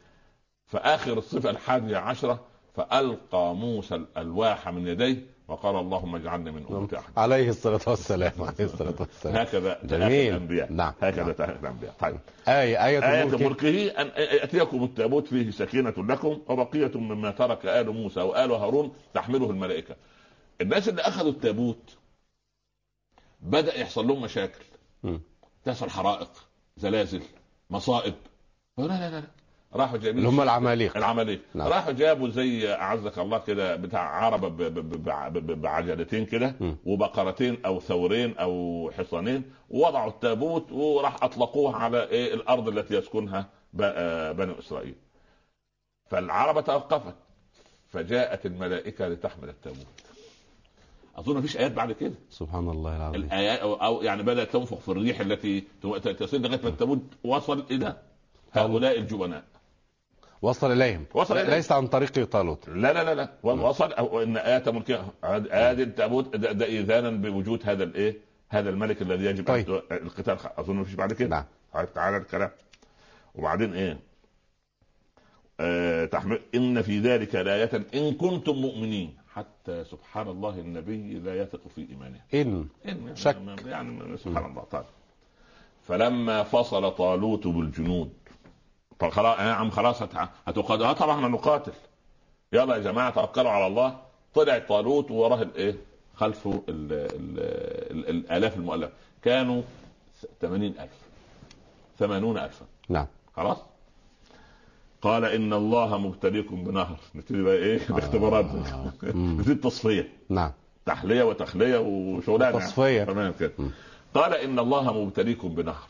فآخر الصفة الحادية عشرة فألقى موسى الألواح من يديه وقال اللهم اجعلني من أمة احمد عليه الصلاة والسلام عليه الصلاة والسلام هكذا جميل. تأتي الأنبياء نعم. هكذا نعم. تأتي الأنبياء طيب آية آية, آية ملكه أن يأتيكم التابوت فيه سكينة لكم وبقية مما ترك آل موسى وآل هارون تحمله الملائكة الناس اللي أخذوا التابوت بدأ يحصل لهم مشاكل. تحصل حرائق زلازل مصائب لا لا, لا. راحوا جايبين اللي هم العماليق. العملية نعم. راحوا جابوا زي أعزك الله كده بتاع عربة ب- ب- ب- بعجلتين كده. وبقرتين أو ثورين أو حصانين ووضعوا التابوت وراح اطلقوه على إيه الأرض التي يسكنها ب- آه، بني إسرائيل. فالعربة توقفت فجاءت الملائكة لتحمل التابوت. أظن مفيش آيات بعد كده. سبحان الله العظيم. الآيات أو أو يعني بدأت تنفخ في الريح التي تصل لغاية ما التابوت وصل إلى هؤلاء الجبناء. وصل إليهم. وصل إليهم. ليس عن طريق طالوت. لا لا لا لا. وصل أو إن آيات ملكها ادي التابوت ده, إذانا بوجود هذا الايه هذا الملك الذي يجب طيب. القتال. أظن مفيش بعد كده. نعم. تعال- تعالى الكلام. وبعدين إيه؟ آه تحمل. إن في ذلك لآية إن كنتم مؤمنين. حتى سبحان الله النبي لا يثق في إيمانه. إن. إن- شك. يعني سبحان الله. طيب. فلما فصل طالوت بالجنود طب خلاص يا عم خلاص هت- هتقاتل. آه طبعا نقاتل يلا يا جماعة توكلوا على الله. طلع طالوت ووراه الايه خلفه ال ال ال الآلاف المؤلفة. كانوا ثمانين ألف. ثمانون ألفا. نعم. خلاص؟ قال إن الله مبتليكم بنهر. نبتدي بقى إيه؟ الاختبارات آه. نبتدي التصفية. نعم. تحلية وتخلية وشغلانة تصفية. تمام كده. قال إن الله مبتليكم بنهر.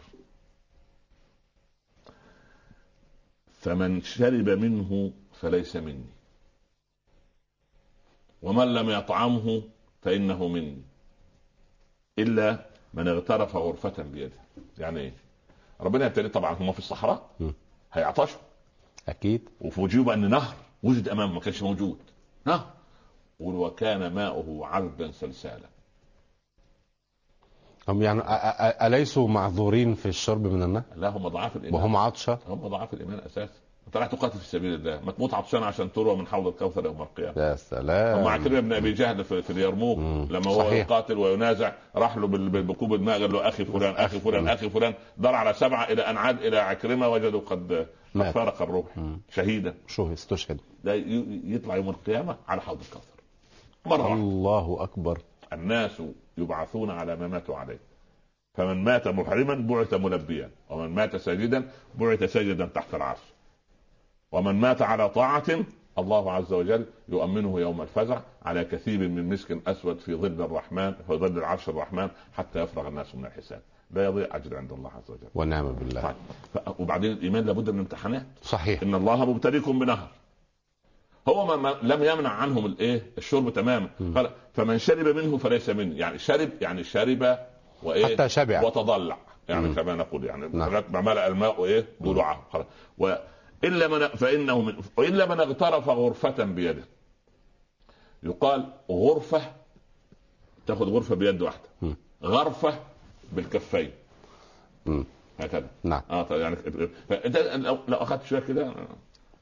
فمن شرب منه فليس مني. ومن لم يطعمه فإنه مني. إلا من اغترف غرفة بيده. يعني إيه ربنا يبتلي طبعا هم في الصحراء. هيعطشوا. أكيد. وفوجئوا بان نهر وجد امامهم ما كانش موجود. نهر. وكان ماؤه عذبا سلسالا. هم يعني أليسوا معذورين في الشرب من النهر؟ لا هم ضعاف الإيمان. وهم عطشة؟ هم ضعاف الإيمان أساسا. أنت رايح تقاتل في سبيل الله. ما تموت عطشان عشان تروى من حوض الكوثر يوم القيامة. يا سلام. هم عكرمه بن أبي جهل في, اليرموك. لما هو صحيح. يقاتل وينازع راح له بكوب الماء قال له أخي فلان أخي فلان. أخي فلان. دار على سبعة إلى أن عاد إلى عكرمة وجدوا قد. فارق الروح. مم. شهيدا. شو استشهد لا ي- يطلع يوم القيامة على حوض الكوثر. مرة الله أكبر. الناس يبعثون على ما ماتوا عليه. فمن مات محرما بعث ملبيا ومن مات ساجدا بعث ساجدا تحت العرش. ومن مات على طاعة الله عز وجل يؤمنه يوم الفزع على كثيب من مسك أسود في ظل الرحمن في ظل العرش الرحمن حتى يفرغ الناس من الحساب. لا يضيع أجر عند الله عز وجل. ونعم بالله. طيب. وبعدين الإيمان لابد من امتحانات. صحيح. إن الله مبتليكم بنهر. هو ما ما لم يمنع عنهم الإيه؟ الشرب تماما. قال فمن شرب منه فليس مني. يعني شرب يعني شرب وإيه؟ حتى شبع. وتضلع. يعني. كما نقول يعني نعم. ما ملأ الماء إيه ضلوعه خلاص. والا من فإنه من والا من اغترف غرفة بيده. يقال غرفة تاخذ غرفة بيد واحدة. م. غرفة بالكفين. هكذا. نعم. آه طيب يعني فانت لو لو أخذت شوية كده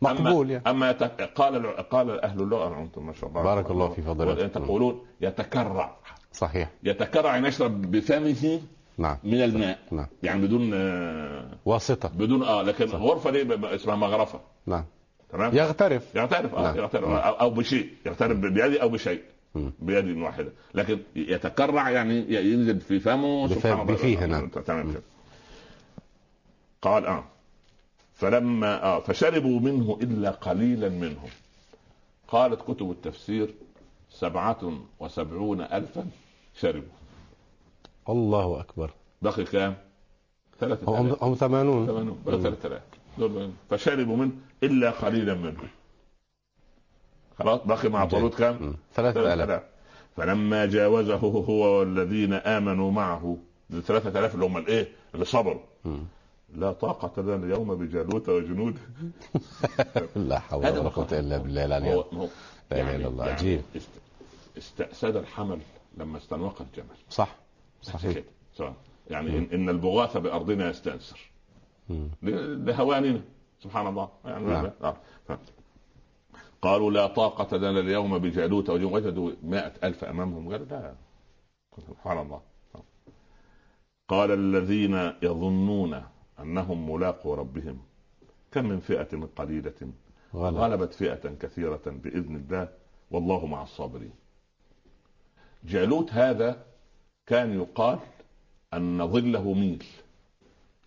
مقبول يعني أما يت- قال قال أهل اللغة أنتم ما شاء الله. بارك الله في فضلك. تقولون يتكرع. صحيح. يتكرع يعني يشرب بفمه نعم. من الماء. نعم. يعني بدون آه، واسطة. بدون آه لكن غرفة دي اسمها مغرفة. نعم. تمام؟ يغترف. يعترف آه نعم. يعترف أو, أو بشيء. يعترف بيده أو بشيء. بيد واحدة. لكن يتكرع يعني ينزل في فمه سبحان الله. بفيه، نعم. قال آه. فلما آه فشربوا منه إلا قليلا منهم. قالت كتب التفسير سبعة وسبعون ألفا شربوا. الله أكبر. بقي كام؟ ثلاثة هم آلاف. هم 80 ثمانون. بقي ثلاثة آلاف. دول فشربوا منه إلا قليلا منهم. خلاص بقي مع طالوت كام؟ 3000 فلما جاوزه هو والذين آمنوا معه الثلاثة آلاف اللي هم الإيه؟ اللي صبروا. لا طاقة لنا اليوم بجالوت وجنوده لا حول ولا قوة. إلا بالله العلي. هو العظيم. هو لا إله إلا الله. عجيب است- استأسد الحمل لما استنوق الجمل. صح. صحيح. كده. يعني إن, إن البغاث مم. ل- لهواننا. سبحان الله. يعني نعم. آه. ف- قالوا لا طاقة لنا اليوم بجالوت وجنود. وجدوا مائة ألف أمامهم. قالوا لا. سبحان الله. قال الذين يظنون أنهم ملاقوا ربهم. كم من فئة قليلة غلط غلبت فئة كثيرة بإذن الله والله مع الصابرين. جالوت هذا كان يقال أن ظله ميل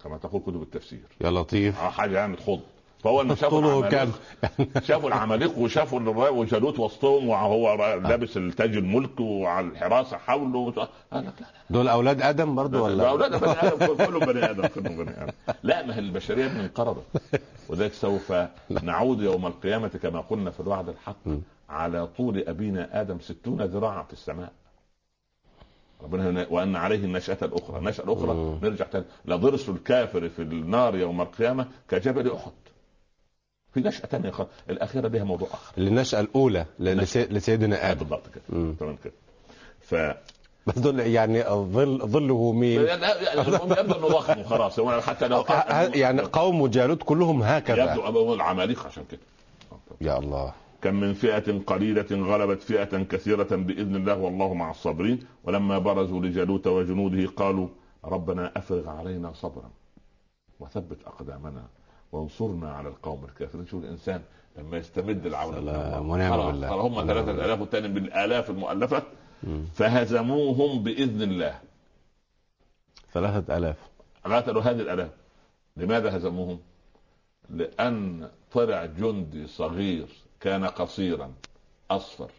كما تقول كتب التفسير. يا لطيف. آه، حاجة يعني تخض. فهو لما شافوا العمالقة. شافوا العمالقة وشافوا وجالوت وسطهم وهو لابس التاج الملك وعلى الحراسة حوله. قال لك لا دول أولاد آدم برضو لا ولا أولاد بني آدم كلهم بني آدم كلهم بني آدم. لا ما هي البشرية من انقرضت وذلك سوف نعود يوم القيامة كما قلنا في الوعد الحق. على طول أبينا آدم ستون ذراعا في السماء. ربنا وأن عليه النشأة الأخرى، النشأة الاخرى مم. نرجع تاني. لضرس الكافر في النار يوم القيامة كجبل أحد. في نشأة ثانية خالص، الأخيرة بها موضوع آخر. النشأة الأولى لسي- لسيدنا آدم. بالضبط كده. تمام كده. ف بس دول يعني ظل ظله مين؟ يبدو إنه ضخم وخلاص. هو حتى لو يعني قوم جالوت كلهم هكذا. يبدو العمالقة عشان كده. يا الله. كم من فئة قليلة غلبت فئة كثيرة بإذن الله والله مع الصابرين. ولما برزوا لجالوت وجنوده قالوا ربنا أفرغ علينا صبرا وثبت أقدامنا. وانصرنا على القوم الكافرين شوف الإنسان لما يستمد العون. سلام ونعم بالله. هم ونعم ثلاثة بالله. آلاف والثاني بالآلاف المؤلفة مم. فهزموهم بإذن الله ثلاثة آلاف قاتلوا هذه الآلاف لماذا هزموهم؟ لأن طلع جندي صغير كان قصيرا أصفر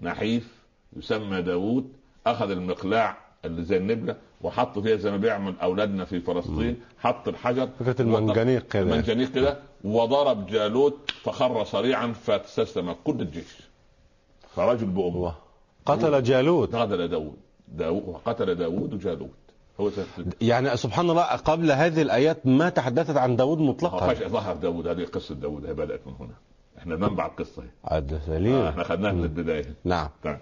نحيف يسمى داوود أخذ المقلاع اللي زي النبلة وحط فيها زي ما بيعمل أولادنا في فلسطين حط الحجر فكرة المنجنيق كده. المنجنيق كده وضرب جالوت فخر صريعا فاستسلم كل الجيش. فرجل بأمه. قتل جالوت. قتل داوود. داوود وقتل داوود جالوت هو يعني سبحان الله قبل هذه الآيات ما تحدثت عن داود هو مطلقا فجأة ظهر داود هذه قصة داود هي بدأت من هنا. إحنا منبع القصة هي. عاد آه سليم إحنا خدناها من البداية. نعم. تمام.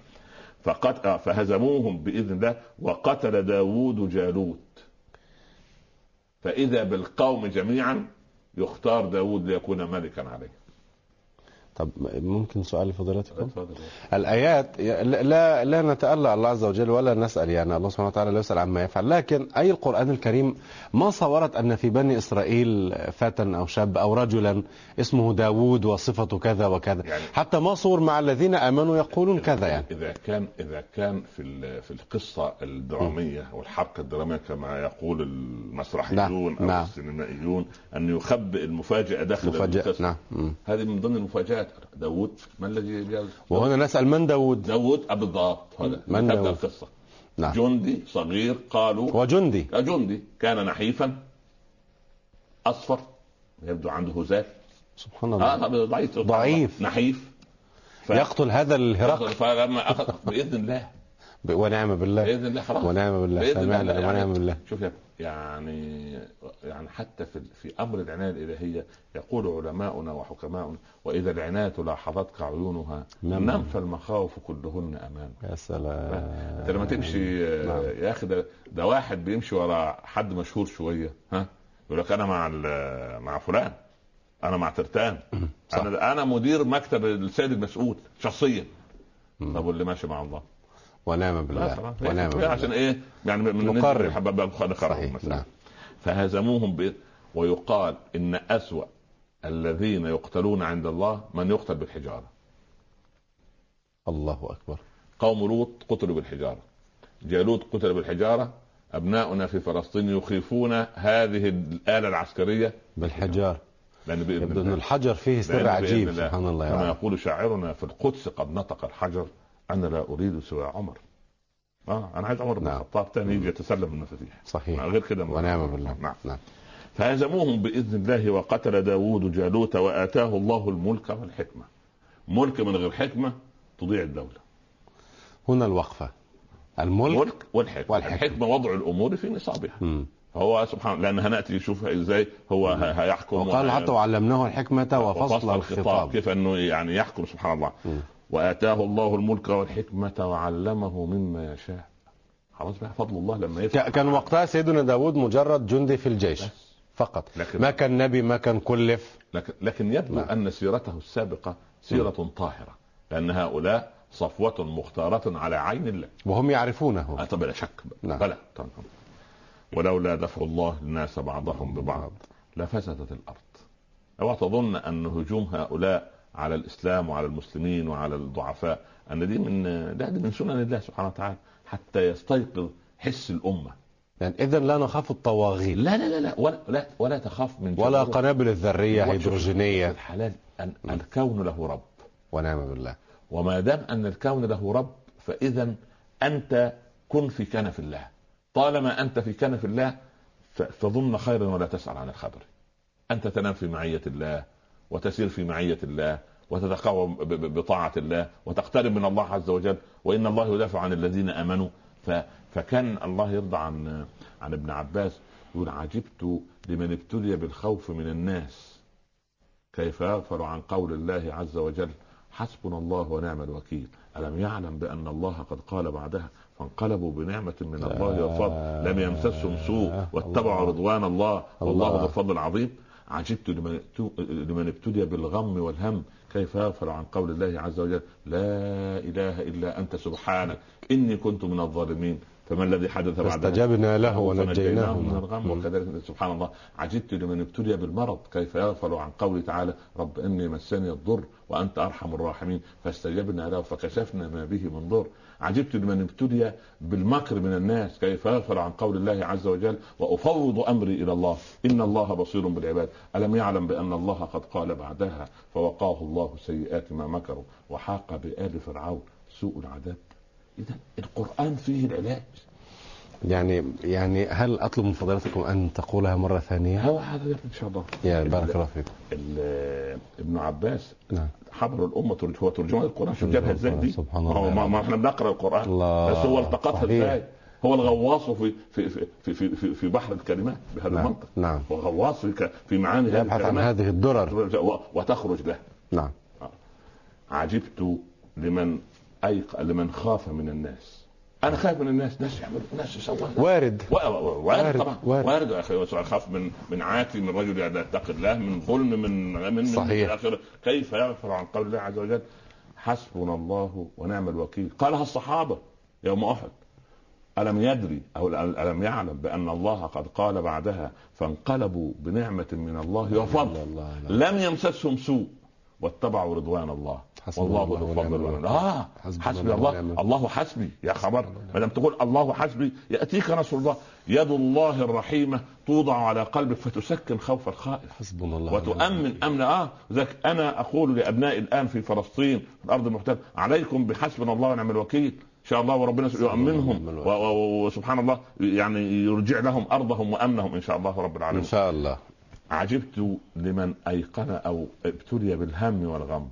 فقت... آه فهزموهم بإذن الله وقتل داود جالوت. فإذا بالقوم جميعا يختار داود ليكون ملكا عليه. طب ممكن سؤال لفضيلتكم اتفضل. الآيات لا لا نتألى الله عز وجل ولا نسأل يعني الله سبحانه وتعالى لا يسأل عما يفعل لكن أي القرآن الكريم ما صورت أن في بني إسرائيل فتى أو شاب أو رجلا اسمه داوود وصفته كذا وكذا يعني- حتى ما صور مع الذين آمنوا يقولون كذا يعني إذا كان إذا كان في في القصة الدرامية والحبكة الدرامية كما يقول المسرحيون نعم، أو نعم. السينمائيون أن يخبئ المفاجأة داخل مفاجأة المسلسل. نعم. هذه من ضمن المفاجآت داوود ما الذي جاء وهنا نسأل من داوود؟ داوود آه، بالضبط هذا. من تبدا؟ القصة. نعم. جندي صغير قالوا وجندي جندي. كان نحيفا. أصفر يبدو عنده هزال سبحان الله. آه ضعيف. ضعيف. نحيف. ف... يقتل هذا الهرقل فلما اخذ بإذن الله. ونعم بالله. بإذن الله خلاص. ونعم بالله. سمعنا يعني- ونعم بالله. شوف يا يعني يعني حتى في في أمر العناية الإلهية يقول علماؤنا وحكماؤنا وإذا العناية لاحظتك عيونها نعم. نم فالمخاوف كلهن أمام. يا سلام. أنت لما تمشي نعم. يا أخي ده, ده واحد بيمشي ورا حد مشهور شوية ها؟ يقول لك أنا مع مع فلان أنا مع ترتان. صح. أنا أنا مدير مكتب السيد المسؤول شخصيا. طب واللي ماشي مع الله؟ ونعم لا بالله. ونعم بالله. عشان إيه؟ يعني من نقرب. حباب صحيح مثلا. نعم. فهزموهم ب... ويقال إن أسوأ الذين يقتلون عند الله من يقتل بالحجارة. الله أكبر. قوم لوط قتلوا بالحجارة. جالوت قتل بالحجارة. أبناؤنا في فلسطين يخيفون هذه الآلة العسكرية. بالحجار. لأن الله. الحجر فيه سر بإذن عجيب سبحان الله كما يقول شاعرنا في القدس قد نطق الحجر. أنا لا أريد سوى عمر. آه أنا عايز عمر بن نعم. الخطاب تاني يجي يتسلم المفاتيح. صحيح. غير كده ونعم بالله. نعم. نعم. فهزموهم بإذن الله وقتل داوود جالوت وآتاه الله الملك والحكمة. ملك من غير حكمة تضيع الدولة. هنا الوقفة. الملك ملك والحكمة. والحكمة. الحكمة وضع الأمور في نصابها. مم. فهو سبحان لأن هنأتي نشوف إزاي هو هيحكم وقال حتى وعلمناه الحكمة وفصل الخطاب. الخطاب. كيف أنه يعني يحكم سبحان الله. مم. وآتاه الله الملك والحكمة وعلمه مما يشاء. خلاص بقى فضل الله لما يفتح كان وقتها سيدنا داود مجرد جندي في الجيش. بس. فقط. لكن- ما كان نبي ما كان كلف. لكن لكن يبدو نعم. أن سيرته السابقة سيرة طاهرة لأن هؤلاء صفوة مختارة على عين الله. وهم يعرفونه. آه، طب لا شك. نعم. بلى. طبعا. ولولا دفع الله الناس بعضهم ببعض لفسدت الأرض. اوعى تظن أن هجوم هؤلاء على الإسلام وعلى المسلمين وعلى الضعفاء. أن دي من لا دي من سنن الله سبحانه وتعالى حتى يستيقظ حس الأمة. يعني اذا لا نخاف الطواغيت. لا لا لا لا. ولا لا, ولا تخاف من ولا. قنابل الذرية شوف- هيدروجينية الحلال ان الكون له رب. ونعم بالله. وما دام أن الكون له رب فاذا أنت كن في كنف الله. طالما أنت في كنف الله فظن خيرا ولا تسأل عن الخبر. أنت تنام في معية الله. وتسير في معية الله وتتقوى ب- ب- بطاعة الله وتقترب من الله عز وجل وإن الله يدافع عن الذين آمنوا ف فكان الله يرضى عن عن ابن عباس يقول عجبت لمن ابتلي بالخوف من الناس كيف يغفل عن قول الله عز وجل حسبنا الله ونعم الوكيل ألم يعلم بأن الله قد قال بعدها فانقلبوا بنعمة من الله وفضل لم يمسسهم سوء واتبعوا. رضوان الله والله الله. ذو الفضل العظيم عجبت لمن ابت- لمن ابتلي بالغم والهم كيف يغفل عن قول الله عز وجل لا إله إلا أنت سبحانك إني كنت من الظالمين. فما الذي حدث بعدها فاستجبنا له ونجيناه. من من الغم وكذلك. سبحان الله. عجبت لمن ابتلي بالمرض كيف يغفل عن قوله تعالى رب إني مسني الضر وأنت أرحم الراحمين. فاستجبنا له فكشفنا ما به من ضر. عجبت لمن ابتلي بالمكر من الناس كيف يغفل عن قول الله عز وجل وأفوض أمري إلى الله. إن الله بصير بالعباد. ألم يعلم بأن الله قد قال بعدها فوقاه الله سيئات ما مكروا وحاق بآل فرعون سوء العذاب. اذا القرآن فيه العلاج. يعني يعني هل أطلب من فضيلتكم أن تقولها مرة ثانية؟ هو هذا إن شاء الله. يا بارك الله فيكم. ال- ابن عباس نعم. حبر الأمة ترج- هو ترجمان القرآن شوف جابها إزاي دي سبحان الله. ما, ما إحنا بنقرأ القرآن الله. بس هو التقطها. إزاي؟ هو الغواص في في في في في, في, بحر الكلمات بهذا نعم. المنطق نعم. هو غواص في, في معاني يبحث عن هذه الدرر. وتخرج له. نعم. عجبت لمن أيق... لمن خاف من الناس. أنا خايف من الناس ناس يعملوا ناس يسووا وارد وارد وارد، طبعا وارد. وارد يا أخي اخاف من من عاتي من رجل لا يتقي الله من ظلم من من من صحيح. آخره. كيف يغفر عن قول الله عز وجل حسبنا الله ونعم الوكيل قالها الصحابة يوم أحد ألم يدري أو ألم يعلم بأن الله قد قال بعدها فانقلبوا بنعمة من الله وفضل. لم يمسسهم سوء واتبعوا رضوان الله. والله الله ذو الفضل. والعلم. آه حسبنا حسبي الله الله. الله حسبي يا خبر. ما دام تقول الله حسبي يأتيك نصر الله. يد الله الرحيمة توضع على قلبك فتسكن خوف الخائف. حسبنا الله وتؤمن أمن. آه ذاك أنا أقول لأبنائي الآن في فلسطين في الأرض المحتلة عليكم بحسبنا الله ونعم الوكيل. إن شاء الله وربنا يؤمنهم. وسبحان الله يعني يرجع لهم أرضهم وأمنهم إن شاء الله رب إن العالمين شاء الله. عجبت لمن أيقن أو ابتلي بالهم والغم.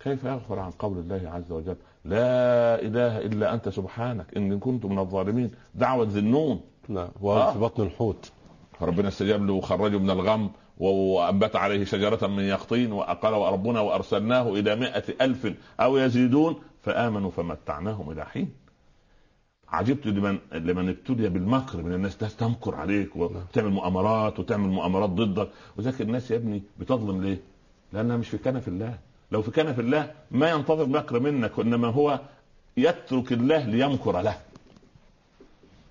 كيف يغفر عن قول الله عز وجل؟ لا إله إلا أنت سبحانك ان كنت من الظالمين. دعوة ذنون نعم آه. وفي بطن الحوت. فربنا استجاب له وخرجه من الغم و- وأنبت عليه شجرة من يقطين وقال وربنا وأرسلناه إلى مائة ألف أو يزيدون فآمنوا فمتعناهم إلى حين. عجبت لمن لمن ابتلي بالمكر من الناس ناس تمكر عليك وتعمل مؤامرات وتعمل مؤامرات ضدك. وذاك الناس يا ابني بتظلم ليه؟ لأنها مش في كنف الله. لو في كنف الله ما ينتظر مكر منك وإنما هو يترك الله ليمكر له.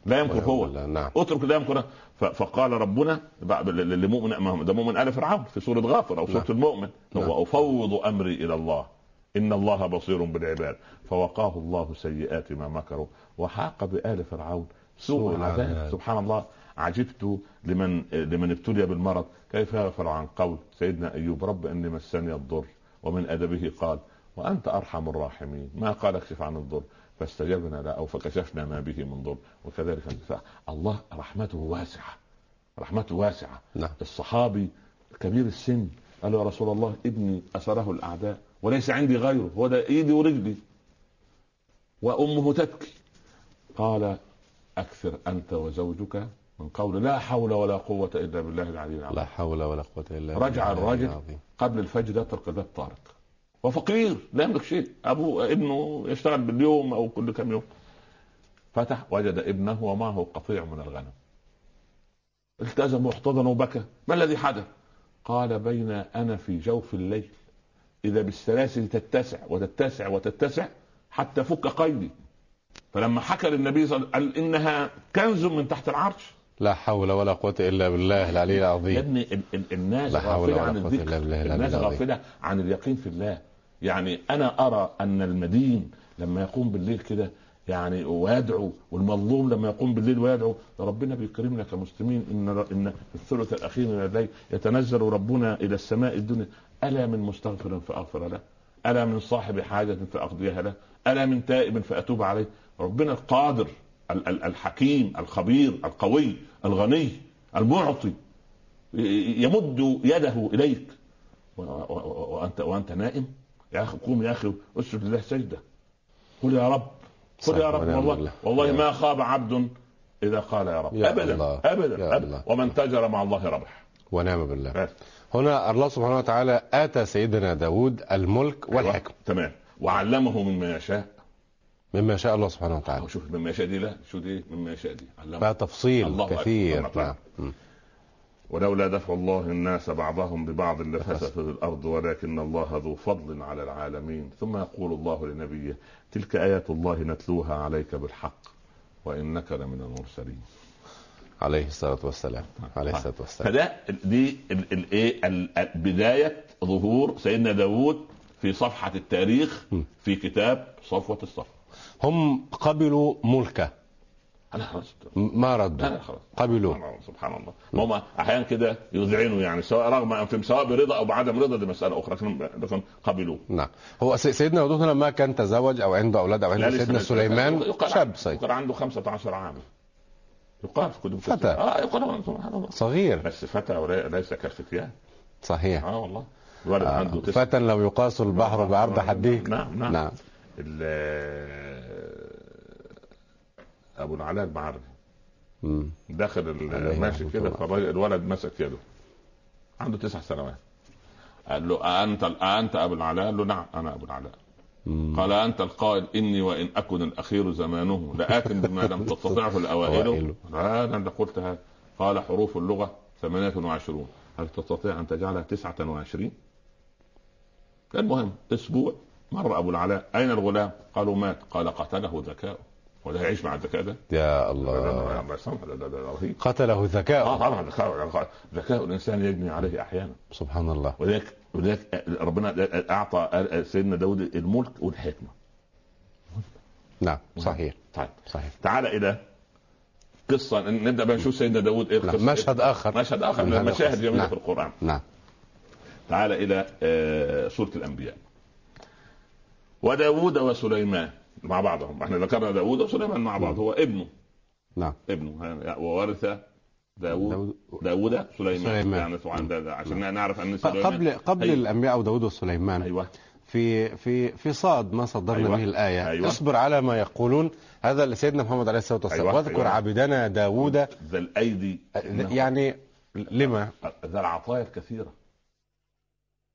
لا يمكر هو نعم. اترك لا يمكن ف- فقال ربنا بعد- ل- لمؤمن ما هو ده مؤمن آل فرعون في سورة غافر أو سورة نعم. المؤمن نعم. هو أفوض أمري إلى الله. ان الله بصير بالعباد. فوقاه الله سيئات ما مكروا. وحاق بال فرعون سوء العذاب. سبحان الله. عجبت لمن لمن ابتلي بالمرض. كيف يغفر عن قول سيدنا ايوب؟ رب اني مسني الضر ومن ادبه قال وانت ارحم الراحمين. ما قال اكشف عن الضر؟ فاستجبنا له أو فكشفنا ما به من ضر. وكذلك الله رحمته واسعة. رحمته واسعة. نعم. الصحابي كبير السن قال يا رسول الله ابني أسره الأعداء. وليس عندي غيره هو ده إيدي ورجلي. وأمه تبكي. قال أكثر أنت وزوجك من قول لا حول ولا قوة إلا بالله العلي العظيم. لا حول ولا قوة إلا بالله رجع الرجل قبل الفجر يطرق باب طارق. وفقير لا يملك شيء. أبوه ابنه يشتغل باليوم أو كل كم يوم. فتح وجد ابنه ومعه قطيع من الغنم. التزم واحتضن وبكى. ما الذي حدث؟ قال بين أنا في جوف الليل. إذا بالسلاسل تتسع وتتسع وتتسع حتى فك قيدي. فلما حكى للنبي صلى الله عليه وسلم قال إنها كنز من تحت العرش. لا حول ولا قوة إلا بالله العلي يا العظيم ابني ال- ال- الناس لا حول غافلة ولا عن قوة إلا الذكر بالله العلي الناس. غافلة عن اليقين في الله. يعني أنا أرى أن المدين لما يقوم بالليل كده يعني ويدعو والمظلوم لما يقوم بالليل ويدعو ربنا بيكرمنا كمسلمين إن إن الثلث الأخير من الليل يتنزل ربنا إلى السماء الدنيا. ألا من مستغفر فأغفر له ألا من صاحب حاجة فأقضيها له ألا من تائب فأتوب عليه ربنا القادر ال- ال- الحكيم الخبير القوي الغني المعطي يمد يده إليك و- و- و- وأنت وأنت نائم يا أخي قوم يا أخي اسجد لله سجدة قل يا رب قل يا رب والله. والله ما خاب عبد إذا قال يا رب يا ابدا الله. ابدا, يا أبداً. الله. ومن تجر مع الله ربح ونعم بالله. هنا الله سبحانه وتعالى آتى سيدنا داود الملك والحكم أيوة. تمام. وعلمه مما يشاء. مما شاء الله سبحانه وتعالى. شوف مما يشاء دي لا شو دي؟ مما يشاء دي. علمه. فيها تفصيل الله. كثير. نعم. ولولا دفع الله الناس بعضهم ببعض لفسدت الأرض ولكن الله ذو فضل على العالمين. ثم يقول الله لنبيه تلك آيات الله نتلوها عليك بالحق وإنك لمن المرسلين. عليه الصلاة والسلام. عليه الصلاة والسلام. فده دي الايه بداية ظهور سيدنا داوود في صفحة التاريخ. في كتاب صفوة الصف. هم قبلوا ملكه. أنا خلاص. ما ردوا. خلاص. قبلوا سبحان الله هم أحيانا كده يذعنوا يعني سواء رغم انفهم سواء برضا أو بعدم رضا دي مسألة أخرى لكن قبلوه. نعم. هو سي- سيدنا داود هنا ما كان تزوج أو عنده أولاد أو عنده سيدنا سليمان شاب صغير. عنده 15 عام. يقال في كتب فتى. آه يقال سبحان الله صغير. بس فتى ولا- ليس كالفتيان صحيح. آه والله. الولد آه. عنده تسع فتى لو يقاس البحر بعرض حديه نعم نعم, نعم. ال- أبو العلاء المعري. داخل ماشي كده. فالراجل الولد مسك يده. عنده تسع سنوات. قال له أنت أنت أبو العلاء؟ قال له نعم أنا أبو العلاء. قال أنت القائل إني وإن أكن الأخير زمانه لآت بما لم تستطعه الأوائل أنا اللي قلت هذا قال حروف اللغة 28 هل تستطيع أن تجعلها 29 المهم أسبوع مر أبو العلاء أين الغلام قالوا مات قال قتله ذكاؤه وده يعيش مع الذكاء ده يا الله رهيب قتله آه ذكاء طبعا ذكاء ذكاء الانسان يجني عليه أحيانا سبحان الله ولذلك ولذلك ربنا أعطى سيدنا داود الملك والحكمة. نعم صحيح. طيب. صحيح. تعال إلى قصة نبدأ بقى نشوف سيدنا داود إيه نعم. القصة مشهد آخر. مشهد آخر من المشاهد. الجميله نعم. في القرآن. نعم. تعال إلى آه، سورة الأنبياء. وداود وسليمان مع بعضهم. إحنا ذكرنا داود وسليمان مع بعض. هو ابنه. نعم. ابنه وورث داود داود داود سليمان, سليمان. يعني طبعا ده- ده عشان نعرف أن سليمان قبل قبل أيوة. الأنبياء وداود وسليمان أيوه في في في صاد ما صدرنا أيوة. به الآية أيوة. اصبر على ما يقولون هذا لسيدنا محمد عليه الصلاة والسلام أيوة. واذكر أيوة. عبدنا داوود ذا الأيدي إنه- يعني لما ذا العطايا الكثيرة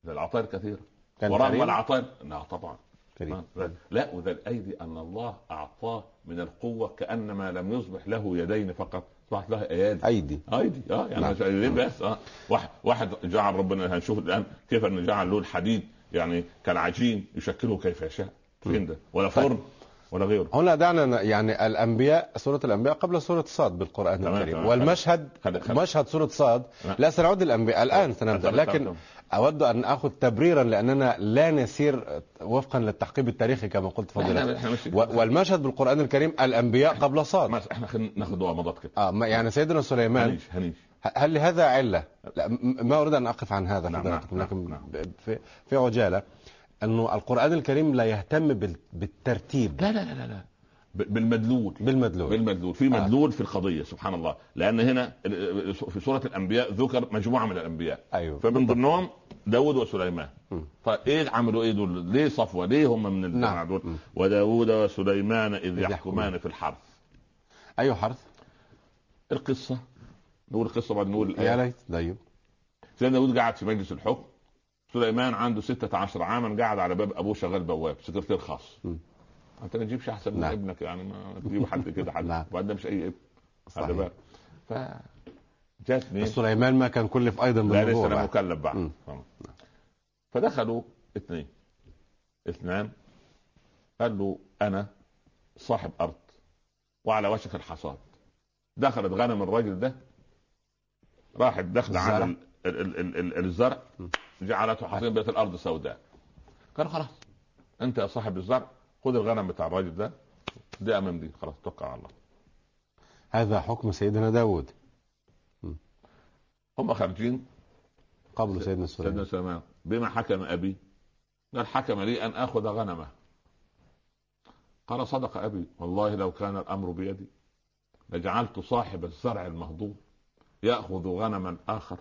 ذا العطايا الكثيرة كان ورغم؟ العطايا لا طبعا كريم. لا- لا وذا الأيدي أن الله أعطاه من القوة كأنما لم يصبح له يدين فقط اصبحت له ايادي ايدي ايدي آه يعني نعم. مش ايدين بس؟ آه. واحد واحد جعل ربنا هنشوف الآن كيف إنه جعل له الحديد يعني كالعجين يشكله كيف يشاء. فين ده؟ ولا فرن ولا غيره. هنا دعنا يعني الأنبياء سورة الأنبياء قبل سورة صاد بالقرآن الكريم. والمشهد خد- خد- مشهد سورة صاد نعم. لا سنعود الانبياء الآن سنبدأ. تمام، لكن تمام. أود أن آخذ تبريرا لأننا لا نسير وفقا للتحقيق التاريخي كما قلت فضيلتك و- والمشهد بالقرآن الكريم الأنبياء قبل صاد. إحنا خلينا ناخد مضات كده. آه يعني سيدنا سليمان هنيش هنيش. هل لهذا علة؟ لا ما أريد أن أقف عن هذا نعم، نعم، لكن نعم. في, في عجالة أنه القرآن الكريم لا يهتم بال- بالترتيب. لا لا لا لا, بالمدلول. بالمدلول. بالمدلول. في آه. مدلول في القضية سبحان الله. لأن هنا في سورة الأنبياء ذكر مجموعة من الأنبياء. أيوه. فمن ضمنهم داود وسليمان. مم. طيب إيه عملوا إيه دول؟ ليه صفوة؟ ليه هم من الجماعه نعم. دول؟ مم. وداود وسليمان إذ يحكمان. في الحرث. أي حرث؟ القصة. نقول القصة بعد نقول يا الآية. ليت. طيب. سيدنا داود قاعد في مجلس الحكم. سليمان عنده 16 عاما قاعد على باب أبوه شغال بواب سكرتير خاص. انت ما تجيبش احسن من نعم. ابنك يعني ما تجيب حد كده حد نعم. وبعدين مش اي ابن خلي بالك ف جات مين؟ سليمان ما كان كلف أيضا لا لسه أنا. مكلف بعد. فدخلوا اثنين اثنان قال له أنا صاحب أرض وعلى وشك الحصاد دخلت غنم الراجل ده راحت داخلة على الزرع. ال- ال- ال- ال- الزرع م. جعلته حصين بقت الأرض سوداء قال خلاص أنت يا صاحب الزرع خذ الغنم بتاع الراجل ده دي أمام دي خلاص توكل على الله. هذا حكم سيدنا داود. هم خارجين. قبل سيدنا سيدنا سليمان سليمان. بما حكم أبي قال حكم لي أن آخذ غنمه. قال صدق أبي والله لو كان الأمر بيدي لجعلت صاحب الزرع المهضوم يأخذ غنما آخر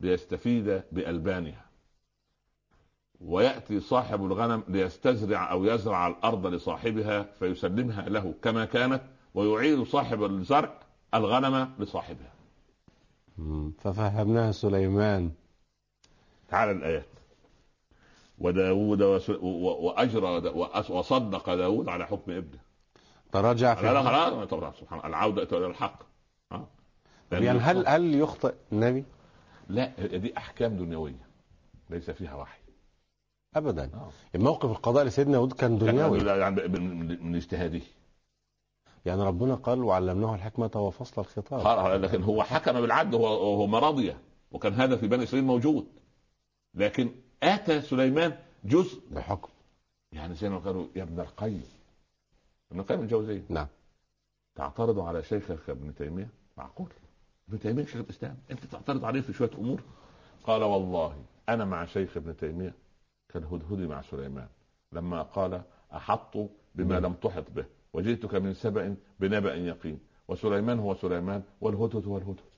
ليستفيد بألبانها. ويأتي صاحب الغنم ليستزرع أو يزرع الأرض لصاحبها فيسلمها له كما كانت ويعيد صاحب الزرع الغنم لصاحبها. ففهمناها سليمان. تعالى الآيات. وداود. و... وأجرى. وصدق داود على حكم ابنه. تراجع في لا لا طبعا سبحان الله. العودة إلى الحق. يعني هل هل يخطئ النبي؟ لا دي أحكام دنيوية. ليس فيها وحي. أبدا. آه. موقف القضاء لسيدنا داود كان دنيوي. يعني يعني من, اجتهاده. يعني ربنا قال وعلمناه الحكمة وفصل الخطاب. لكن هو حكم بالعدل هو هو مرضية وكان هذا في بني إسرائيل موجود. لكن آتى سليمان جزء بحكم. يعني زي ما قالوا يا ابن القيم ابن القيم الجوزية نعم. تعترض على شيخك ابن تيمية؟ معقول. ابن تيمية شيخ الإسلام. أنت تعترض عليه في شوية أمور؟ قال والله أنا مع شيخ ابن تيمية كالهدهد مع سليمان. لما قال أحط بما لم تحط به وجئتك من سبأ بنبأ يقين. وسليمان هو سليمان والهدهد هو الهدهد.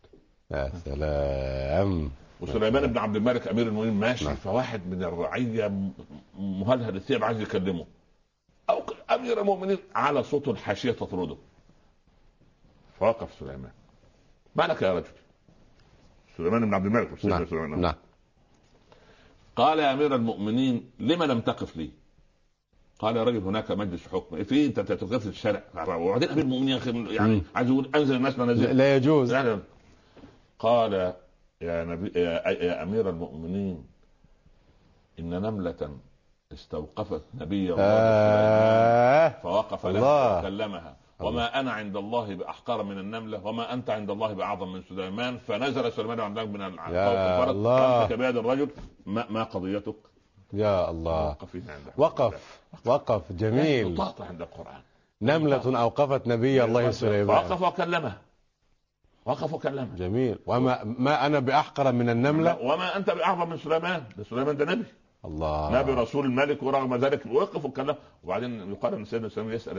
يا سلام. وسليمان بن عبد الملك أمير المؤمنين ماشي نعم. فواحد من الرعية مهلهل الثياب عايز يكلمه. أو أمير المؤمنين على صوت الحاشية تطرده. فوقف سليمان. ما لك يا رجل؟ سليمان بن عبد الملك نعم. سليمان. نعم. قال يا أمير المؤمنين لما لم تقف لي؟ قال يا رجل هناك مجلس حكم في أنت تقف في الشارع وبعدين أمير المؤمنين يا أخي يعني. عايز يقول أنزل الناس منازل لا يجوز لا. قال يا نبي يا, يا أمير المؤمنين إن نملة استوقفت نبي الله آه فوقف الله. لها وكلمها وما أنا عند الله بأحقر من النملة وما أنت عند الله بأعظم من سليمان. فنزل سليمان عند من يا الفرس الله. بيد الرجل ما, ما قضيتك؟ يا الله. وقف وقف. جميل. عند القرآن. نملة أوقفت نبي الله سليمان. وقف وكلمها وقف وكلمها جميل. وما ما أنا بأحقر من النملة؟ وما أنت بأعظم من سليمان. ده سليمان ده نبي. الله. نبي رسول الملك ورغم ذلك وقف وكلم. وبعدين يقال إن سيدنا سليمان يسأل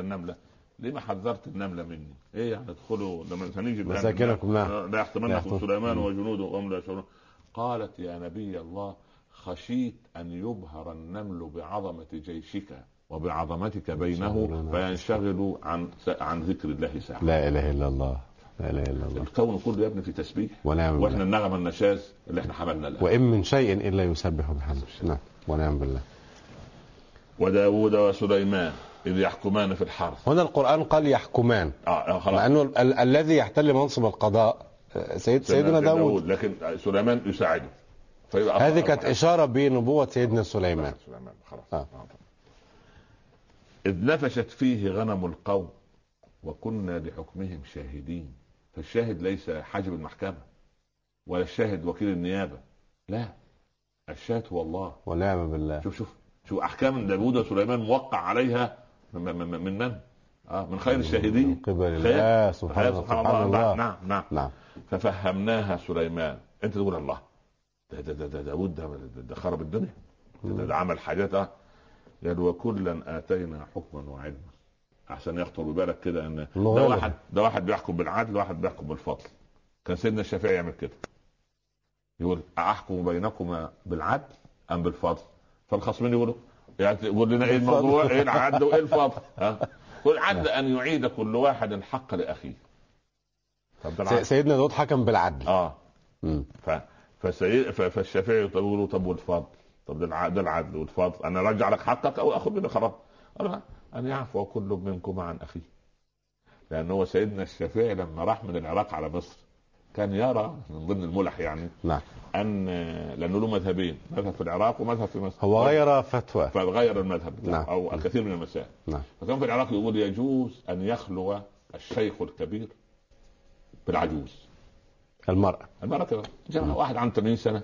النمله لما حذرت النملة مني؟ إيه يعني ادخلوا لما الآن- مساكنكم، نعم. لا يحطمنكم يحطم. سليمان وجنوده وهم لا يشعرون. قالت يا نبي الله خشيت أن يبهر النمل بعظمة جيشك وبعظمتك بينه. فينشغلوا عن عن ذكر الله ساعة. لا إله إلا الله. لا إله إلا الله. الكون كله يا ابني في تسبيح. ونعم وإحنا بالله النغمة النشاز اللي إحنا حملنا لها وإن من شيء إلا يسبح بحمده. نعم. ونعم بالله. وداود وسليمان. إذ يحكمان في الحرث. هنا القرآن قال يحكمان. آه آه، خلاص. مع أنه ال- الذي يحتل منصب القضاء آه، سيد سيدنا داود. لكن سليمان يساعده. فيبقى هذه كانت إشارة بنبوة سيدنا سليمان. سليمان خلاص. آه. آه. إذ نفشت فيه غنم القوم وكنا لحكمهم شاهدين. فالشاهد ليس حاجب المحكمة ولا الشاهد وكيل النيابة. لا الشاة هو الله. ونعم بالله. شوف شوف شوف أحكام داوود وسليمان موقع عليها من من, من؟ من؟ من خير الشاهدين. من قبل. الله سبحان, سبحان, سبحان الله. نعم نعم. نعم. ففهمناها سليمان. أنت تقول الله. ده ده ده, داود ده, ده, ده خرب الدنيا. ده, ده عمل حاجات آه. قال وكلا آتينا حكما وعلما. عشان يخطر ببالك كده إن ده الله. واحد ده واحد بيحكم بالعدل واحد بيحكم بالفضل. كان سيدنا الشافعي يعمل كده. يقول أحكم بينكما بالعدل أم بالفضل؟ فالخصمين يقولوا يعني يقول لنا إيه الموضوع؟ إيه العدل وإيه الفضل؟ ها؟ والعدل أن يعيد كل واحد الحق لأخيه. سيدنا داود حكم بالعدل. آه. ف فسي... ف... فالشافعي يقولوا طب والفضل؟ طب ده الع- ده العدل والفضل. أنا أرجع لك حقك أو أخذ منك خلاص. قال أن يعفو كل منكم عن أخيه. لأن هو سيدنا الشافعي لما راح من العراق على مصر كان يرى من ضمن الملح يعني نعم. أن لأنه له مذهبين مذهب في العراق ومذهب في مصر. هو غير فتوى. فغير المذهب نعم. أو الكثير من المسائل. نعم. فكان في العراق يقول يجوز أن يخلو الشيخ الكبير بالعجوز. المرأة. المرأة كده جمع واحد عنده 80 سنة.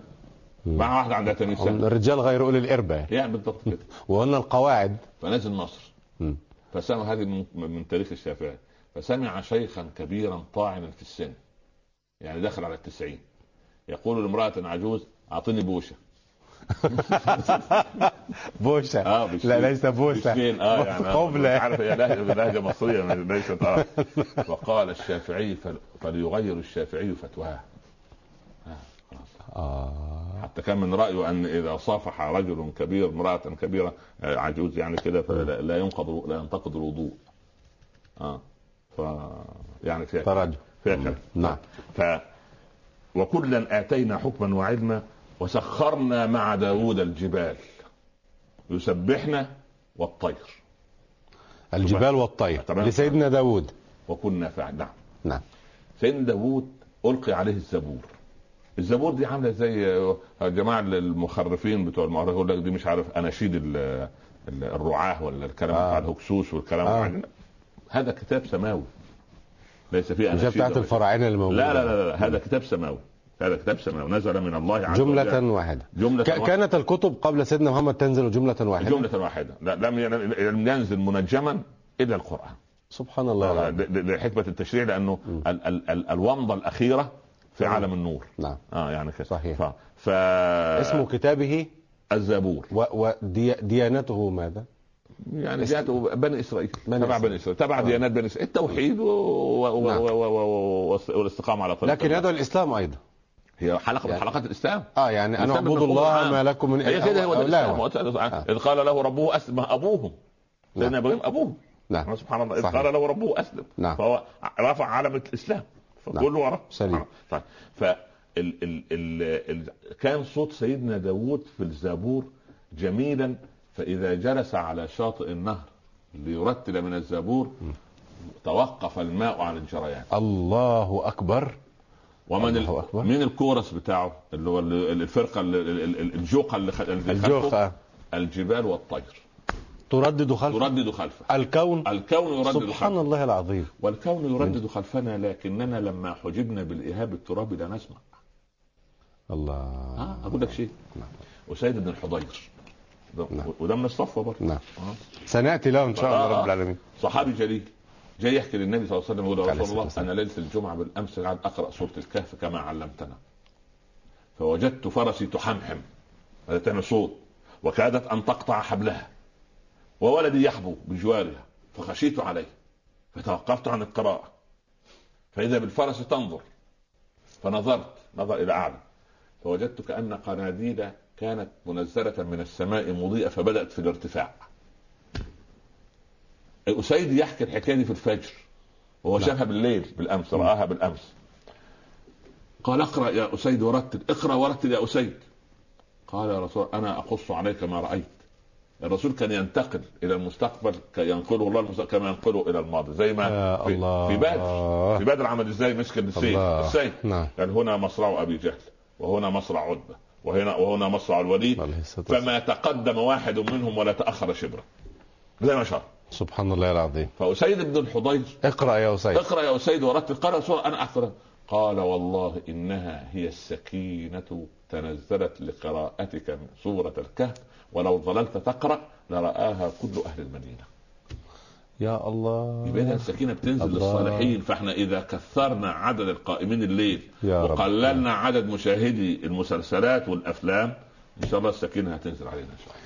مع واحد عنده 80 سنة. الرجال غير أولي الإربة يعني بالضبط كده. وهن القواعد. فنزل مصر. فسمع هذه من, من تاريخ الشافعي. فسمع شيخا كبيرا طاعنا في السن. يعني دخل على التسعين. يقول لامرأة عجوز أعطيني بوشة. بوشة. آه لا ليس بوسة بشين آه يعني آه، قبلة عارف هي لهجة لهجة مصرية ليست آه. فقال الشافعي فل- فليغير الشافعي فتواه. آه،. آه. حتى كان من رأيه أن إذا صافح رجل كبير امرأة كبيرة آه، عجوز يعني كده فلا لا ينقض لا ينتقض الوضوء. آه. ف يعني فيها تراجع. كلام. نعم. ف وكلا آتينا حكما وعلما وسخرنا مع داود الجبال. يسبحنا والطير. الجبال والطير. لسيدنا داود. وكنا فاعل نعم. نعم. سيدنا داود ألقي عليه الزبور. الزبور دي عاملة زي الجماعه المخرفين بتوع المعركه يقول لك دي مش عارف أناشيد ال- ال- الرعاة ولا الكلام آه. بتاع الهكسوس والكلام آه. آه. هذا كتاب سماوي. ليس فيه مش اناشيد بتاعت ولا- الفراعنة الموجودة لا لا لا, لا. هذا كتاب سماوي. هذا كتاب سماوي. نزل من الله عز وجل. جملة واحدة. جملة ك- واحدة. كانت الكتب قبل سيدنا محمد تنزل جملة واحدة. جملة واحدة. لا لم لم ينزل منجما إلا القرآن. سبحان الله آه، لحكمة التشريع لأنه ال ال ال الومضة الأخيرة في نعم. عالم النور. نعم. آه يعني كده صحيح. ف... ف... اسم كتابه؟ الزبور. وديانته ماذا؟ يعني جاءته بني إسرائيل تبع إسرائيل. بني إسرائيل تبع نعم. ديانات بني إسرائيل التوحيد و... و... و... نعم. و... و... و... والاستقامة على طريق لكن. يدعو الإسلام أيضا هي حلقة من يعني- حلقات الإسلام آه يعني ان الإسلام اعبدوا بالمفهوم الله. ما لكم من هي كده هو. الإسلام آه. إذ قال له ربه أسلم أبوهم سيدنا نعم. إبراهيم ابوهم نعم سبحان الله إذ. قال له ربه أسلم نعم. فهو رفع علم الإسلام فكله وراه سليم. طيب ف ال ال ال ال كان صوت سيدنا داوود في الزبور جميلا فإذا جلس على شاطئ النهر ليرتل من الزبور توقف الماء عن الجريان. الله أكبر. ومن الله ال... أكبر. من الكورس بتاعه؟ اللي هو ال- ال- الفرقة ال- ال- ال- الجوقه اللي, خلفه؟ آه. الجبال والطير. تردد خلف تردد خلفه. الكون؟ الكون يردد سبحان خلفه الله العظيم. والكون يردد خلفنا لكننا لما حجبنا بالإيهاب الترابي لا نسمع. الله. آه أقول لك شيء. أسيد بن الحضير. نعم. وده من الصفوة برضه نعم آه. سنأتي له إن شاء الله آه،. رب العالمين صحابي جليل جاي يحكي للنبي صلى الله عليه وسلم يقول يا رسول الله. أنا ليلة الجمعة بالأمس قاعد أقرأ سورة الكهف كما علمتنا فوجدت فرسي تحمحم هذا تعمل صوت وكادت أن تقطع حبلها وولدي يحبو بجوارها فخشيت عليه فتوقفت عن القراءة فإذا بالفرس تنظر فنظرت نظر إلى أعلى فوجدت كأن قناديل كانت منزلة من السماء مضيئة فبدأت في الارتفاع. أسيد يحكي الحكاية دي في الفجر وهو نعم. شافها بالليل بالأمس رآها بالأمس. قال اقرأ يا أسيد ورتل اقرأ ورتل يا أسيد. قال يا رسول أنا أقص عليك ما رأيت. الرسول كان ينتقل إلى المستقبل ينقله الله المستقبل كما ينقله إلى الماضي زي ما يا في, الله. في بدر. في بدر عمل إزاي؟ مسك السيف. السيف نعم. قال هنا مصرع أبي جهل وهنا مصرع عتبة. وهنا وهنا مصرع الوليد. فما تقدم واحد منهم ولا تأخر شبرا. زي ما شاء سبحان الله العظيم. فأسيد بن الحضير. اقرأ يا أسيد. اقرأ يا أسيد ورتل رسول الله أنا أقرأ. قال والله إنها هي السكينة تنزلت لقراءتك من سورة الكهف. ولو ظللت تقرأ لرآها كل أهل المدينة. يا الله. يبقى السكينة بتنزل الله. للصالحين فإحنا إذا كثرنا عدد القائمين الليل يا رب. وقللنا عدد مشاهدي المسلسلات والأفلام إن شاء الله السكينة هتنزل علينا إن شاء الله.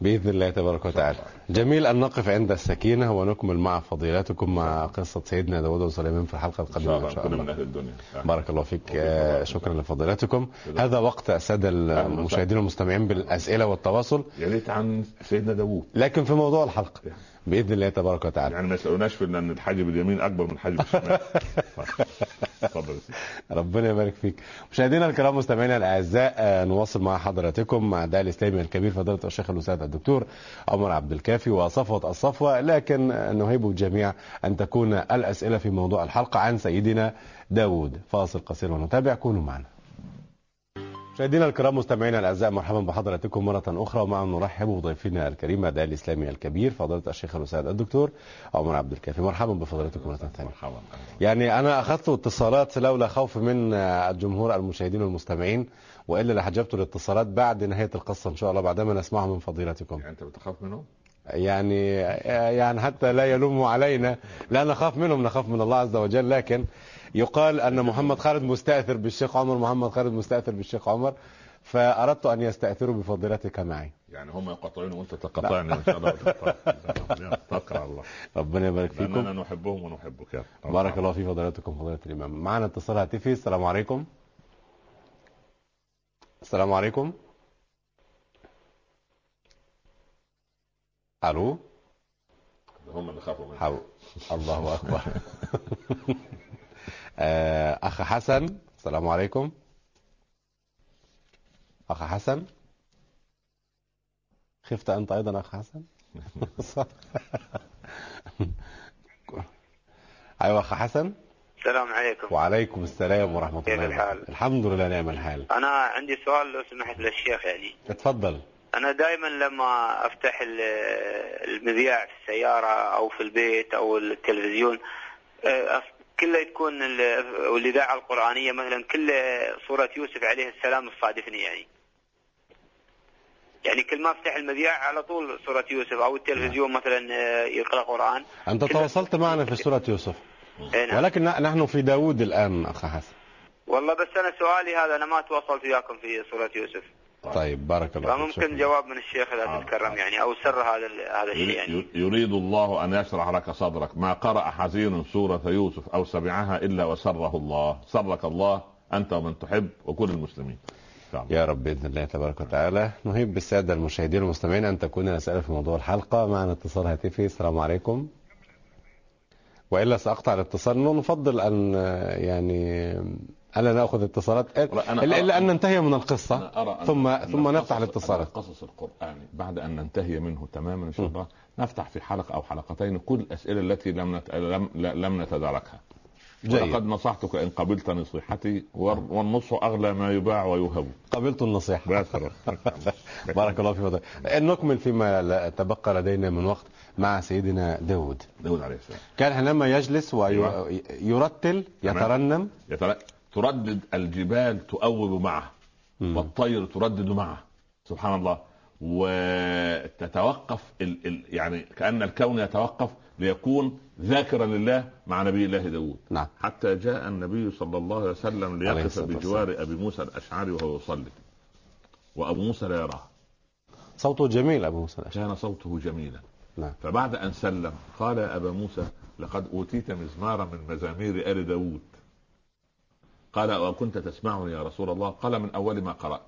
بإذن الله تبارك وتعالى. جميل أن نقف عند السكينة ونكمل مع فضيلتكم مع قصة سيدنا داود وسليمان في الحلقة إن شاء الله إن شاء كنا من أهل الدنيا. بارك الله فيك. آه، شكرا لفضيلتكم. هذا وقت السادة المشاهدين والمستمعين بالأسئلة والتواصل. يا ريت عن سيدنا داوود. لكن في موضوع الحلقة. بإذن الله تبارك وتعالى. يعني ما يسألوناش في إن الحاجب اليمين أكبر من الحاجب الشمال اتفضل. ربنا يبارك فيك. مشاهدينا الكرام مستمعينا الأعزاء آه، نواصل مع حضراتكم مع الداعي الإسلامي الكبير فضيلة الشيخ الأستاذ الدكتور عمر عبد الكافي وصفوة الصفوة. لكن نهيب الجميع أن تكون الأسئلة في موضوع الحلقة عن سيدنا داود فاصل قصير ونتابع. كونوا معنا. مشاهدينا الكرام مستمعينا الأعزاء مرحبا بحضراتكم مرة أخرى ومع نرحب بضيفنا الكريم الداعي الإسلامي الكبير فضيلة الشيخ الأستاذ الدكتور عمر عبد الكافي. مرحبا بفضيلتكم مرة ثانية. مرحبا يعني أنا أخذت اتصالات لولا خوف من الجمهور المشاهدين والمستمعين وإلا لحجبت الاتصالات بعد نهاية القصة إن شاء الله بعدما نسمعها من فضيلتكم. يعني أنت بتخاف منهم؟ يعني يعني حتى لا يلوموا علينا. لا نخاف منهم نخاف من الله عز وجل لكن يقال أن محمد خالد مستأثر بالشيخ عمر محمد خالد مستأثر بالشيخ عمر فأردت أن يستأثروا بفضيلتك معي. يعني هم يقاطعون وأنت تقاطعني ان شاء الله على الله. ربنا يبارك فيكم. لأننا نحبهم ونحبك يا رب. بارك الله في فضيلتكم فضيلة الإمام. معنا اتصال هاتفي. السلام عليكم. السلام عليكم. ألو؟ هم اللي خافوا منك. الله أكبر. آه، أخ حسن السلام عليكم. أخ حسن. خفت أنت أيضا أخ حسن؟ أيوة أخ حسن. السلام عليكم. وعليكم السلام ورحمة كيف الله. الحال؟ وبركاته الحمد لله نعم الحال. أنا عندي سؤال لو سمحت للشيخ يعني. اتفضل. أنا دائما لما أفتح ال- المذياع في السيارة أو في البيت أو التلفزيون آه، أف- كله تكون ال- والاذاعه القرآنية مثلا كل سورة يوسف عليه السلام تصادفني يعني. يعني كل ما أفتح المذياع على طول سورة يوسف أو التلفزيون مثلا آه، يقرأ قرآن. كل- تواصلت معنا في سورة يوسف. إيه نعم. ولكن نحن في داود الآن أخ حسن. والله بس أنا سؤالي هذا أنا ما تواصلت وياكم في سورة يوسف. طيب. بارك الله فيك فممكن شكراً. جواب من الشيخ إذا آه. تتكرم يعني أو سر هذا هذا الشيء يعني. يريد- الله أن يشرح لك صدرك. ما قرأ حزين سورة يوسف أو سمعها إلا وسره الله. سرك الله أنت ومن تحب وكل المسلمين. يا رب بإذن الله تبارك وتعالى. نهيب بالسادة المشاهدين والمستمعين أن تكون الأسئلة في موضوع الحلقة. معنا اتصال هاتفي. السلام عليكم. وإلا سأقطع الاتصال. نفضل أن آه، يعني ألا نأخذ اتصالات؟ أنا إلا أن ننتهي من القصة. أرى أن- ثم أن ثم نفتح الاتصالات. القصص القرآني بعد أن ننتهي منه تماما إن شاء الله نفتح في حلقة أو حلقتين كل الأسئلة التي لم نت... لم, لم نتداركها. جيد. ولقد نصحتك إن قبلت نصيحتي وال- والنصح أغلى ما يباع ويهب. قبلت النصيحة. بارك الله في فضلك نكمل فيما تبقى لدينا من وقت مع سيدنا داود. داود عليه السلام. كان حينما يجلس أيوة. ويرتل تمام. يترنم. يتر... تردد الجبال تؤوب معه. والطير تردد معه سبحان الله. وتتوقف ال... ال... يعني كأن الكون يتوقف ليكون ذاكرا لله مع نبي الله داود. نعم. حتى جاء النبي صلى الله عليه وسلم ليقف بجوار أبي موسى الأشعري وهو يصلي. وأبو موسى لا يراه. صوته جميل أبو موسى الأشعري. كان صوته جميلا. نعم. فبعد أن سلم قال يا أبا موسى لقد أوتيت مزمارا من مزامير آل داود. قال وكنت تسمعني يا رسول الله؟ قال من أول ما قرأت.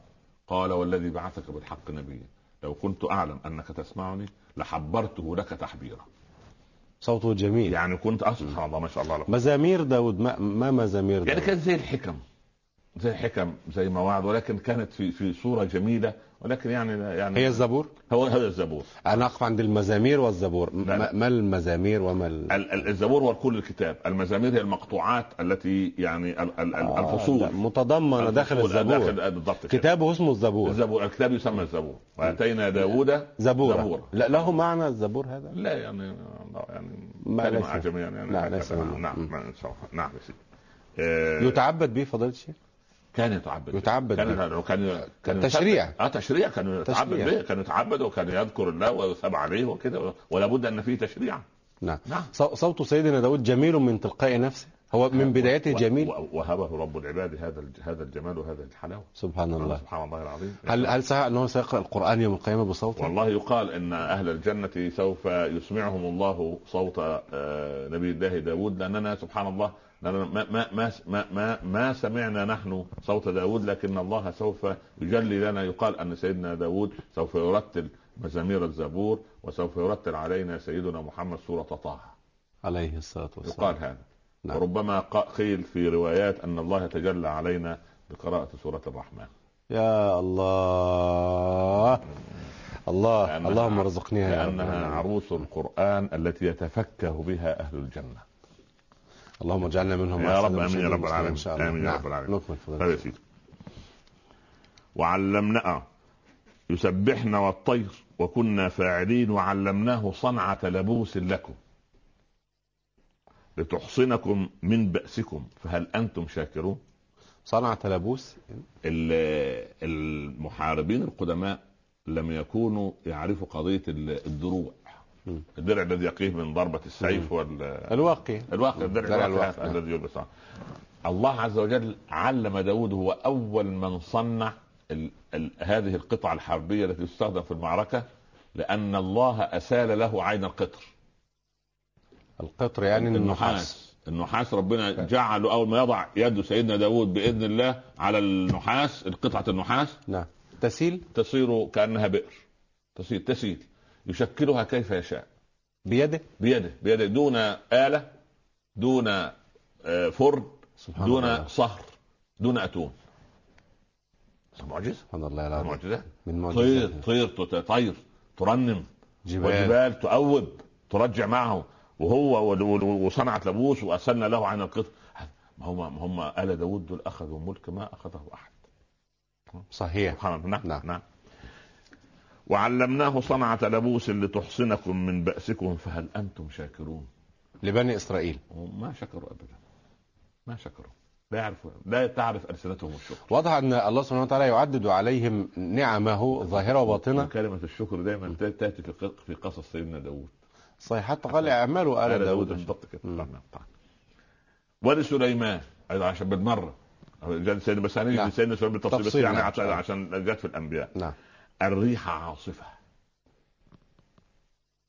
قال والذي بعثك بالحق نبيا. لو كنت أعلم أنك تسمعني لحبرته لك تحبيرا. صوته جميل. يعني كنت سبحان الله ما شاء الله مزامير داود ما, ما مزامير يعني داود؟ كانت زي الحكم. زي الحكم زي مواعظ ولكن كانت في في صورة جميلة ولكن يعني يعني هي الزبور؟ هو هذا الزبور. أنا أقف عند المزامير والزبور. لا، لا. ما المزامير وما ال... ال- ال- الزبور هو كل الكتاب. المزامير هي المقطوعات التي يعني ال- ال- آه، الفصول. لا، متضمنة داخل الزبور. داخل بالضبط كده. كتابه اسمه الزبور. الزبور الكتاب يسمى الزبور. وأتينا داوود زبورة. زبورة. لا له معنى الزبور هذا؟ لا يعني يعني ما كلمة ليس- اعجميه يعني لا، ليس نعم. نعم. نعم يا سيدي. آه، يتعبد به فضيلة الشيخ؟ كان يتعبد يتعبد كان. كان كان تشريع. آه تشريع. كان يتعبد تشريع. به. كان يتعبد وكان يذكر الله ويثاب عليه وكده. ولا بد أن فيه تشريعا نعم. نعم. صو- صوت سيدنا داود جميل من تلقاء نفسه. هو من بدايته جميل. وهبه رب العباد هذا هذا الجمال وهذه الحلاوة. سبحان الله. سبحان الله العظيم. هل هل صحيح أنه سيقرأ القرآن يوم القيامة بصوته؟ والله يقال إن أهل الجنة سوف يسمعهم الله صوت آه، نبي الله داود. لأننا سبحان الله ما ما ما ما ما, ما سمعنا نحن صوت داود لكن الله سوف يجلي لنا يقال أن سيدنا داود سوف يرتل مزامير الزبور وسوف يرتل علينا سيدنا محمد سورة طه. عليه الصلاة والسلام. يقال هذا. نعم. وربما قيل في روايات أن الله يتجلى علينا بقراءة سورة الرحمن. يا الله. الله لأنها- اللهم ارزقنيها العالمين. عروس القرآن التي يتفكه بها أهل الجنة. اللهم اجعلنا منهم يا رب آمين يا رب العالمين امين يا نعم. رب العالمين. نكمل فضيلة وعلمنا يسبحن والطير وكنا فاعلين وعلمناه صنعة لبوس لكم لتحصنكم من بأسكم. فهل أنتم شاكرون؟ صنع تلابوس ال- المحاربين القدماء لم يكونوا يعرفوا قضية ال- الدروع. الدرع الذي يقيه من ضربة السيف وال الواقي. الواقع الدرع الواقع. الذي يلبس الله عز وجل علم داود هو أول من صنع ال ال هذه القطعة الحربية التي تستخدم في المعركة لأن الله أسال له عين القطر. القطر يعني النحاس. النحاس. ربنا جعله أول ما يضع يد سيدنا داود بإذن الله على النحاس قطعة النحاس نعم. تسيل؟ تصير كأنها بئر. تصير تسيل. يشكلها كيف يشاء. بيده؟ بيده بيده. دون آلة دون آه، فرن سبحان دون الله. صهر دون أتون. معجزة؟ سبحان الله العظيم معجزة. من طير معجزات طير تطير ترنم. جبال. وجبال تؤوب ترجع معه. وهو وصنعت لبوس وأسلنا له عن القطر ما هم ما هم آل داود دول أخذوا ملك ما أخذه أحد. صحيح. سبحان الله. نعم نعم. نعم. وعلمناه صنعة لبوس لتحصنكم من بأسكم فهل أنتم شاكرون؟ لبني إسرائيل. ما شكروا ابدا. ما شكروا. لا يعرفوا لا تعرف ألسنتهم الشكر. واضح أن الله سبحانه وتعالى يعدد عليهم نعمه ظاهرة وباطنة. كلمة الشكر دايما تأتي في في قصص سيدنا داود صحيح حتى قال اعملوا آل داود. نعم،. ولسليمان أيضا عشان بالمرة. جاء سيدنا بس هنيجي نعم. سيدنا سليمان بالتفصيل بس يعني نعم. عشان جت في الأنبياء. نعم. الريح عاصفة.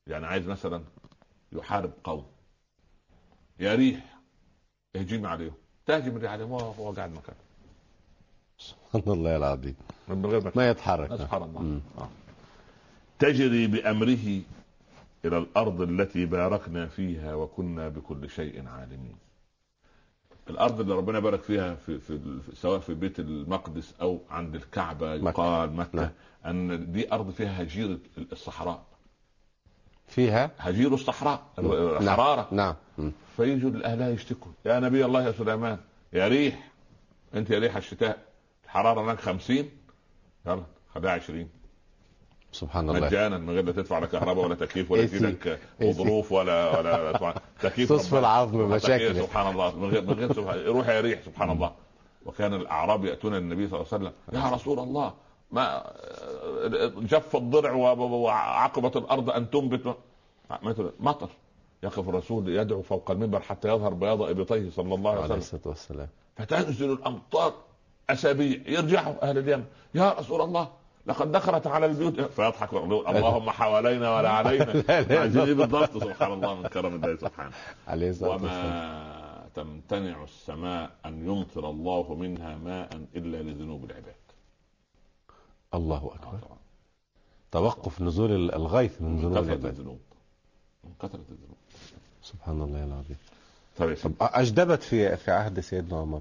يعني عايز مثلا يحارب قوم. يا ريح اهجم عليهم. تهجم الريح عليهم. وهو هو قاعد مكانه سبحان الله العظيم. من غير ما يتحرك. سبحان الله. آه. تجري بأمره إلى الأرض التي باركنا فيها وكنا بكل شيء عالمين. الأرض اللي ربنا بارك فيها في, في سواء في بيت المقدس أو عند الكعبة مكة. يقال مكة. أن دي أرض فيها هجير الصحراء. فيها؟ هجير الصحراء نعم. حرارة نعم. مم. فيجوا الأهلها يشتكوا. يا نبي الله يا سليمان يا ريح. أنت يا ريح الشتاء. الحرارة هناك 50 يلا خليها 20 سبحان الله. مجانا من غير لا تدفع لا كهرباء ولا تكييف ولا AC. يجي لك AC. غضروف ولا ولا تكييف تصفي ربنا. العظم مشاكل. سبحان الله. من غير من غير سبحان روح يا ريح سبحان الله. وكان الأعراب يأتون النبي صلى الله عليه وسلم. يا رسول الله ما جف الضرع وعقبت الأرض أن تنبت. مثل مطر. يقف الرسول يدعو فوق المنبر حتى يظهر بياض ابطيه صلى الله عليه عليه وسلم الصلاة والسلام. فتنزل الأمطار أسابيع. يرجعوا أهل اليمن. يا رسول الله لقد دخلت على البيوت. فيضحك ويقول اللهم حوالينا ولا علينا. عايزين إيه بالضبط؟ سبحان الله من كرم الله سبحانه. عليه الصلاة والسلام. وما تمتنع السماء أن يمطر الله منها ماء إلا لذنوب العباد. الله أكبر. طبعا. توقف نزول الغيث من ذنوب كثرة الذنوب. من كثرة الذنوب. سبحان الله العظيم. طيب. طب أجدبت في في عهد سيدنا عمر؟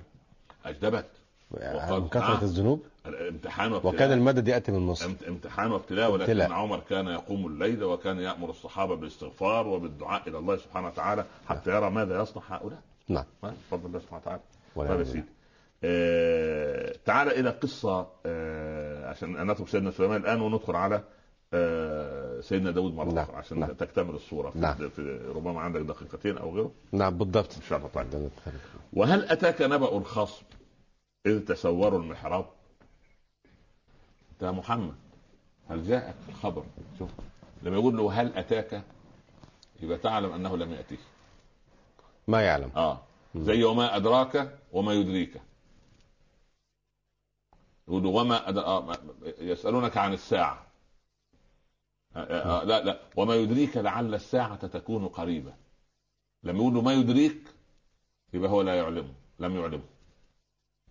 أجدبت. وقال من كثرة نعم. الذنوب؟ الامتحان وابتلاء. وكان المدد يأتي من مصر. امت- امتحان وابتلاء ولكن ابتلاء. عمر كان يقوم الليل وكان يأمر الصحابة بالاستغفار وبالدعاء إلى الله سبحانه وتعالى حتى يرى ماذا يصنع هؤلاء. نعم. ها؟ بفضل الله سبحانه وتعالى. طيب يا سيدي. آه تعال إلى قصة آه عشان نترك سيدنا سليمان الآن وندخل على آه سيدنا داود مرة نعم، أخرى عشان نعم. تكتمل الصورة في, نعم. في ربما عندك دقيقتين أو غيره. نعم بالضبط. إن شاء الله. طيب. ده نتخيل. وهل أتاك نبأ الخصم إذ تسوروا المحراب؟ ده محمد هل جاءك الخبر شوف لما يقول له هل أتاك يبقى تعلم أنه لم ياتيه ما يعلم. آه. زي وما أدراك وما يدريك. يقول وما. آه يسألونك عن الساعة. آه آه لا لا. وما يدريك لعل الساعة تكون قريبة. لما يقول له ما يدريك يبقى هو لا يعلمه لم يعلمه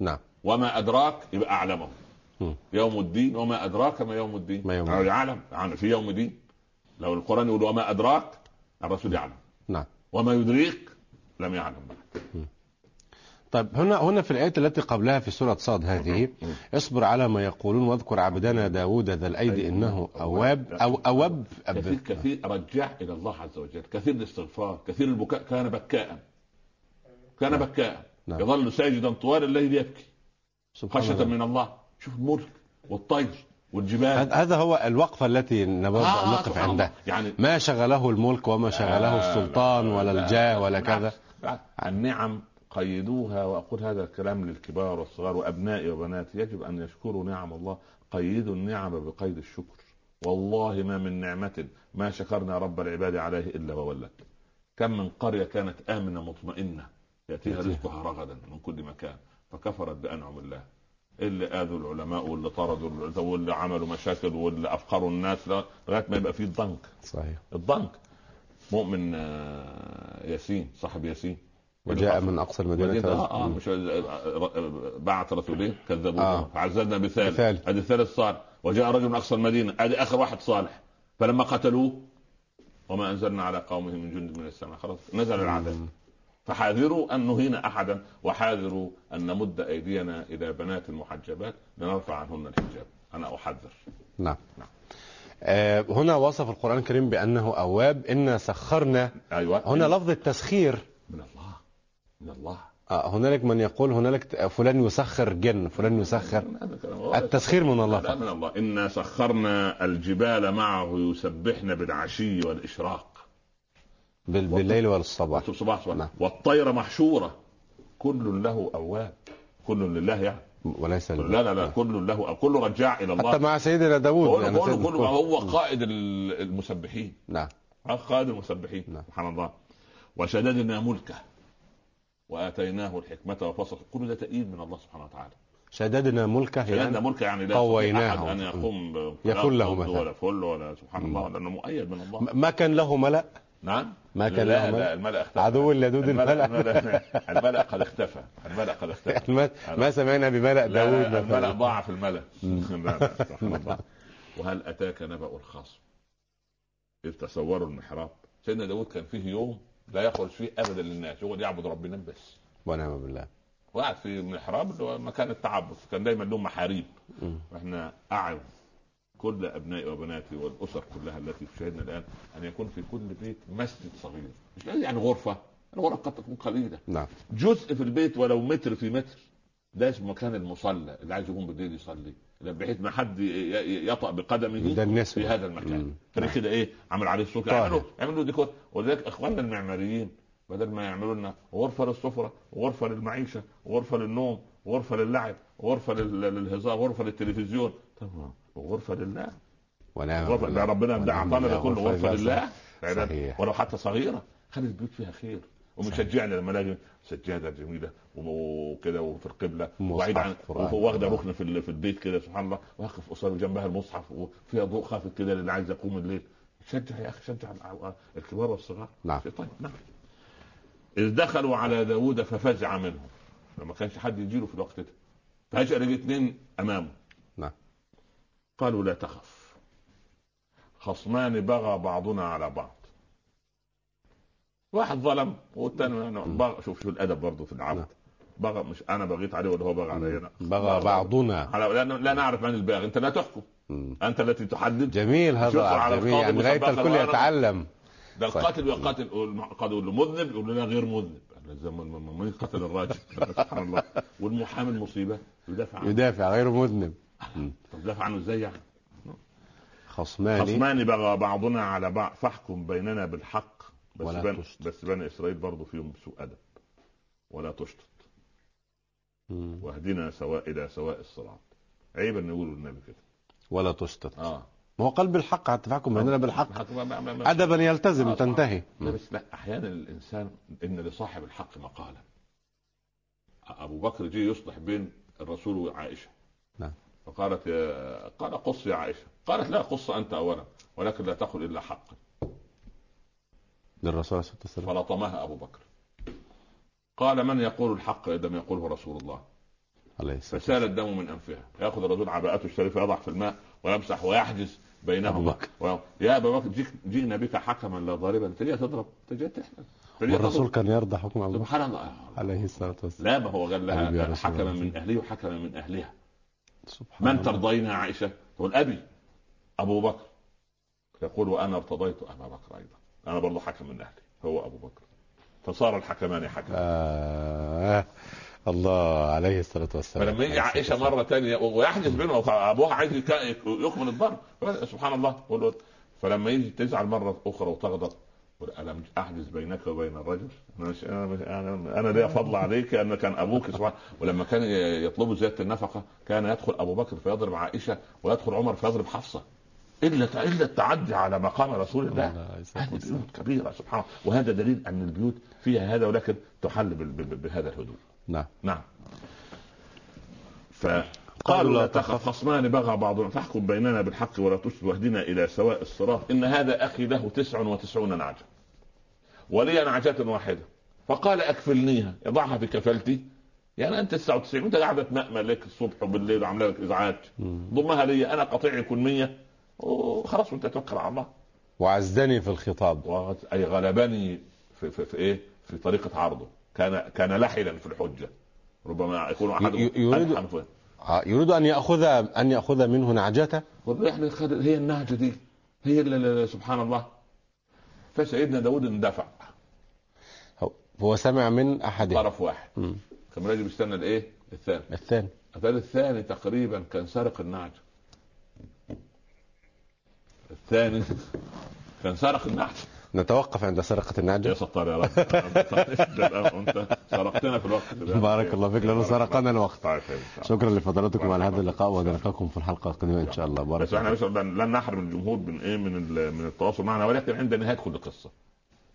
نعم. وما أدراك يبقى أعلمه. مم. يوم الدين وما أدراك ما يوم الدين. ما يوم الدين. يعلم في يوم الدين. لو القرآن يقول وما أدراك الرسول يعلم. نعم. وما يدريك لم يعلم. بعد طيب هنا هنا في الآية التي قبلها في سورة صاد هذه اصبر على ما يقولون واذكر عبدنا داود ذا الأيدي إنه أواب أو أواب. كثير كثير رجع إلى الله عز وجل. كثير الاستغفار كثير البكاء. كان بكاء. كان بكاء. نعم. يظل ساجدا طوال الليل يبكي. الله. من الله. شوف الملك والطير والجبال. هذا- هو الوقفة التي نبغى آه، نقف عندها. يعني ما شغله الملك وما شغله آه، السلطان لا، ولا لا، الجاه ولا كذا. النعم قيدوها وأقول هذا الكلام للكبار والصغار وأبنائي وبناتي يجب أن يشكروا نعم الله قيدوا النعم بقيد الشكر. والله ما من نعمة ما شكرنا رب العباد عليه إلا وولت كم من قرية كانت آمنة مطمئنة يأتيها. رزقها رغدا من كل مكان فكفرت بأنعم الله. اللي آذوا العلماء واللي طردوا واللي عملوا مشاكل واللي أفقروا الناس لغاية ما يبقى فيه الضنك صحيح. الضنك. مؤمن آه، ياسين صاحب ياسين وجاء من مدينة آه آه مم. مش بعت رسولين كذبوه. آه. آه. فعززنا بثالث. ادي الثالث صالح. وجاء رجل من أقصى المدينة. ادي آخر واحد صالح. فلما قتلوه وما أنزلنا على قومه من جند من السماء. خلاص نزل العذاب فحاذروا أن نهين أحدا وحاذروا أن نمد أيدينا إلى بنات المحجبات لنرفع عنهن الحجاب. أنا أحذر. نعم. نعم. آه هنا وصف القرآن الكريم بأنه أواب. إنا سخرنا. أيوه. هنا لفظ التسخير من الله. آه هنالك من يقول هنالك فلان يسخر جن فلان يسخر. التسخير من الله لا من الله. إنا سخرنا الجبال معه يسبحن بالعشي والإشراق. بال- بالليل والصباح. صباح صباح. نعم. والطير محشورة. كل له أواب. كل لله يعني وليس. لا لا لا كل له كل رجاع إلى الله. حتى مع سيدنا داود كل يعني كل كل هو قائد ال- المسبحين. نعم. قائد المسبحين. نعم. سبحان الله. وشددنا ملكه. وآتيناه الحكمة وفصل. كل ده تأييد من الله سبحانه وتعالى. شددنا ملكه شددنا يعني ملكه يعني لا قويناه. أن يقوم يفل له مثلا. ولا فل ولا سبحان الله لأنه مؤيد من الله. ما كان له ملأ؟ نعم. ما كان لا له لا ملأ؟ الملأ اختفى. عدو اللدود الملأ الملأ. قد اختفى. الملأ قد اختفى. ما, سمعنا بملأ لا داود الملأ ضاع في الملأ وهل أتاك نبأ الخصم إذ تصوروا المحراب. سيدنا داود كان فيه يوم لا يخرج فيه ابدا للناس يقعد يعبد ربنا بس. ونعم بالله. وقعد في المحراب اللي هو مكان التعبد كان دايما لهم محاريب. مم. وإحنا اعظم كل أبنائي وبناتي والأسر كلها التي تشاهدنا الآن أن يكون في كل بيت مسجد صغير. مش لازم يعني غرفة الغرف قد تكون قليلة. نعم. جزء في البيت ولو متر في متر ده اسمه مكان المصلى اللي عايز يقوم بالليل يصلي. بحيث ما حد يطأ بقدمه ده النسبة. في هذا المكان. فريق كده إيه عمل عليه السلطه طاهر. يعملوا يعملوا ديكور ولذلك إخواننا المعماريين بدل ما يعملوا لنا غرفة للسفرة وغرفه للمعيشة وغرفه للنوم وغرفه للعب وغرفه لل- للهزار وغرفه للتلفزيون طب وغرفة لله ونعم غرفة ده ربنا ده أعطانا ده. كله غرفة لله صحيح. ولو حتى صغيرة خلي البيوت فيها خير ومشجعنا لما الاقي سجادة جميلة وكده وفي القبلة. وبعيد عن. واخدة ركن في في البيت كده سبحان الله. واقف قصاد جنبها المصحف وفيها ضوء خافت كده للي عايز يقوم الليل. شجع يا أخي شجع. الكبار والصغار. نعم. طيب. نعم. إذ دخلوا على داوود ففزع منهم. لما كانش حد يجيله في الوقت ده. فجأة لقي اثنين أمامه. نعم. قالوا لا تخف. خصمان بغى بعضنا على بعض. واحد ظلم والثاني بغى شوف شو الأدب برضه في نعم. العبد بغى مش أنا بغيت عليه ولا هو بغى علي أنا بغى بعضنا. على لا, لا نعرف من الباغي أنت لا تحكم. أنت التي تحدد. جميل شوف هذا جميل يعني لغايه الكل يتعلم. ده صحيح. القاتل يقاتل القاضي يقول له مذنب يقول له لا غير مذنب. مين قتل الراجل. سبحان الله. والمحامي المصيبة يدافع عنه. يدافع غير مذنب. طب دافع عنه إزاي يعني؟ خصمان خصمان بغى بعضنا على بعض. فاحكم بيننا بالحق. بس ولا بن تشطط. بس بني إسرائيل برضه فيهم سوء أدب. ولا تشطط. واهدنا سواء إلى سواء الصراط. عيب إن يقولوا النبي كده. ولا تشتت. آه. ما هو بيننا بالحق الحق ما- ما- ما- ما- ادبا يلتزم آه، تنتهي. لا بس لا أحيانا الإنسان إن لصاحب الحق مقالا. أبو بكر جه يصلح بين الرسول وعائشة. نعم. فقالت يا قال قص يا عائشة. قالت لا قص أنت اولا ولكن لا تقل إلا حقا. للرسول عليه الصلاة والسلام. فلطمها أبو بكر. قال من يقول الحق إذا لم يقوله رسول الله؟ عليه الصلاة فسال الدم من أنفها. يأخذ الرجل عباءته الشريفه يضع في الماء ويمسح ويحجز بينهما. أبو بكر. و... يا أبا بكر جيك جئنا بك حكما لا ضاربا تجي تضرب تجي تحمل تجي والرسول. كان يرضى حكم أبو بكر. سبحان الله. عليه الصلاة والسلام. لا ما هو قال لها حكما الله. من أهلي وحكما من أهلها. سبحان من الله. ترضين يا عائشة؟ تقول أبي. أبو بكر. يقول وأنا ارتضيت أبا بكر أيضا. أنا برضه حكم من أهلي هو أبو بكر. فصار الحكمان حكما. آه. الله عليه الصلاة والسلام. فلما يجي عائشة مرة ثانية ويحدث بينهم أبوها عايز يك- يكمل الضرب. سبحان الله فلما يجي تزعل مرة أخرى وتغضب ألم أحدث بينك وبين الرجل؟ أنا, أنا لي فضل عليك ان كان أبوك سبحان ولما كان يطلبوا زيادة النفقة كان يدخل أبو بكر فيضرب عائشة ويدخل عمر فيضرب حفصة. إلا إلا التعدي على مقام رسول الله. هذه. بيوت كبيرة سبحان الله. وهذا دليل أن البيوت فيها هذا ولكن تحل بهذا الهدوء نعم. نعم. فقالوا لا تخف خصمان بغى بعضنا فاحكم بيننا بالحق ولا تشرك واهدنا إلى سواء الصراط. إن هذا أخي له تسع وتسعون نعجة. ولي نعجة واحدة. فقال أكفلنيها. يضعها في كفلتي. يعني أنت 99 وانت قاعدة تمأمل لك الصبح وبالليل وعاملة لك إزعاج. ضمها لي أنا قطيع يكون 100 وخلاص وانت توكل على الله. وعزني في الخطاب. و- أي غلبني في, في, في إيه؟ في طريقة عرضه. كان كان لحنا في الحجة. ربما يكون احدهم ي- يريد- آه، يريد أن ياخذ أن يأخذ منه نعجته؟ والله إحنا هي النهجه دي. هي اللي سبحان الله. فسيدنا داود اندفع. هو- سمع من احدهم طرف واحد. كان راجل بيستنى الإيه؟ الثاني. الثاني. الثاني الثاني تقريبا كان سارق النعجه الثاني. كان سارق النعجه نتوقف عند سرقة يا النعجه ستار يا رب. انت سرقتنا في الوقت. ده. بارك الله فيك لأنه سرقنا الوقت. طيب إن. شكرا لفضلاتكم على هذا اللقاء ونلقاكم في الحلقة القادمة إن شاء الله. بارك بس إحنا لن نحرم الجمهور من إيه؟ من من التواصل معنا ولكن عند نهايه كل قصه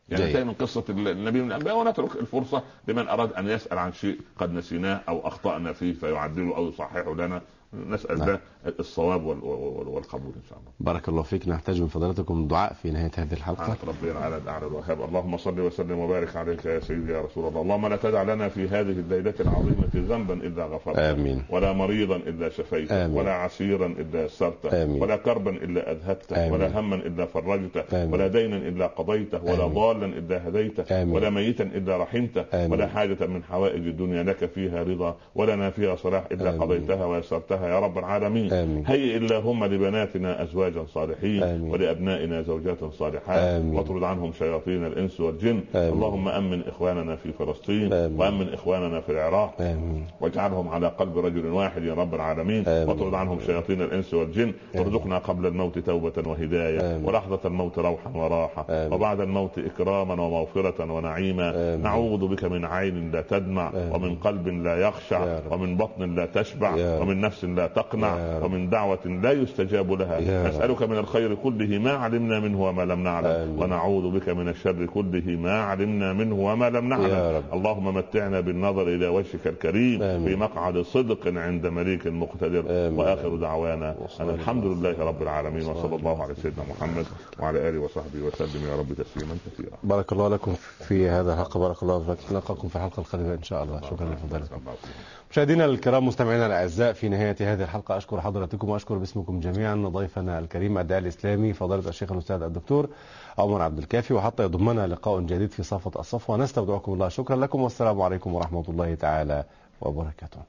يعني. انتهي من قصة النبي من الأنبياء ونترك الفرصة لمن أراد أن يسأل عن شيء قد نسيناه أو أخطأنا فيه فيعدله أو يصححه لنا. نسأل نعم. ده الصواب وال- وال- والقبول إن شاء الله. بارك الله فيك نحتاج من فضلاتكم دعاء في نهاية هذه الحلقة ربي على الأعلى الوهاب اللهم صل وسلم وبارك عليك يا سيدي يا رسول الله اللهم لا تدع لنا في هذه الليلة العظيمة ذنبا إلا غفرته آمين ولا مريضا إلا شفيته آمين. ولا عسيرا إلا يسرته. ولا كربا إلا أذهبته آمين. ولا هما إلا فرجته آمين. ولا دينا إلا قضيته ولا. ضالا إلا هديته آمين. ولا ميتا إلا رحمته آمين. ولا حاجة من حوائج الدنيا لك فيها رضا ولنا فيها صلاح إلا. قضيتها ويسرتها يا رب العالمين آمين. هيئ اللهم لبناتنا أزواجا صالحين آمين. ولأبنائنا زوجات صالحات آمين. واطرد عنهم شياطين الإنس والجن آمين. اللهم أمن إخواننا في فلسطين آمين. وأمن إخواننا في العراق آمين واجعلهم على قلب رجل واحد يا رب العالمين آمين. واطرد عنهم شياطين الإنس والجن وارزقنا قبل الموت توبة وهداية آمين. ولحظة الموت روحا وراحة آمين. وبعد الموت إكراما ومغفرة ونعيما آمين. نعوذ بك من عين لا تدمع آمين. ومن قلب لا يخشع. ومن بطن لا تشبع. ومن نفس لا تقنع. ومن دعوة لا يستجاب لها. نسألك من الخير كله ما علمنا منه وما لم نعلم. آمين. ونعوذ بك من الشر كله ما علمنا منه وما لم نعلم. اللهم متعنا بالنظر إلى وجهك الكريم آمين. في مقعد صدق عند مليك مقتدر. آمين. وآخر دعوانا أن الحمد لله رب العالمين. وصلى الله على سيدنا محمد وعلى آله وصحبه وسلم. يا رب تسليما كثيرا. بارك الله لكم في هذا الحلقة. بارك الله فيك. نلقاكم في الحلقة القادمه إن شاء الله. شكرا لفضلاتكم مشاهدينا الكرام مستمعينا الأعزاء في نهاية هذه الحلقة أشكر حضراتكم وأشكر باسمكم جميعا ضيفنا الكريم الداعي الإسلامي فضيلة الشيخ الأستاذ الدكتور عمر عبد الكافي وحتى يضمنا لقاء جديد في صفه الصفوة. نستودعكم الله شكرا لكم والسلام عليكم ورحمة الله تعالى وبركاته.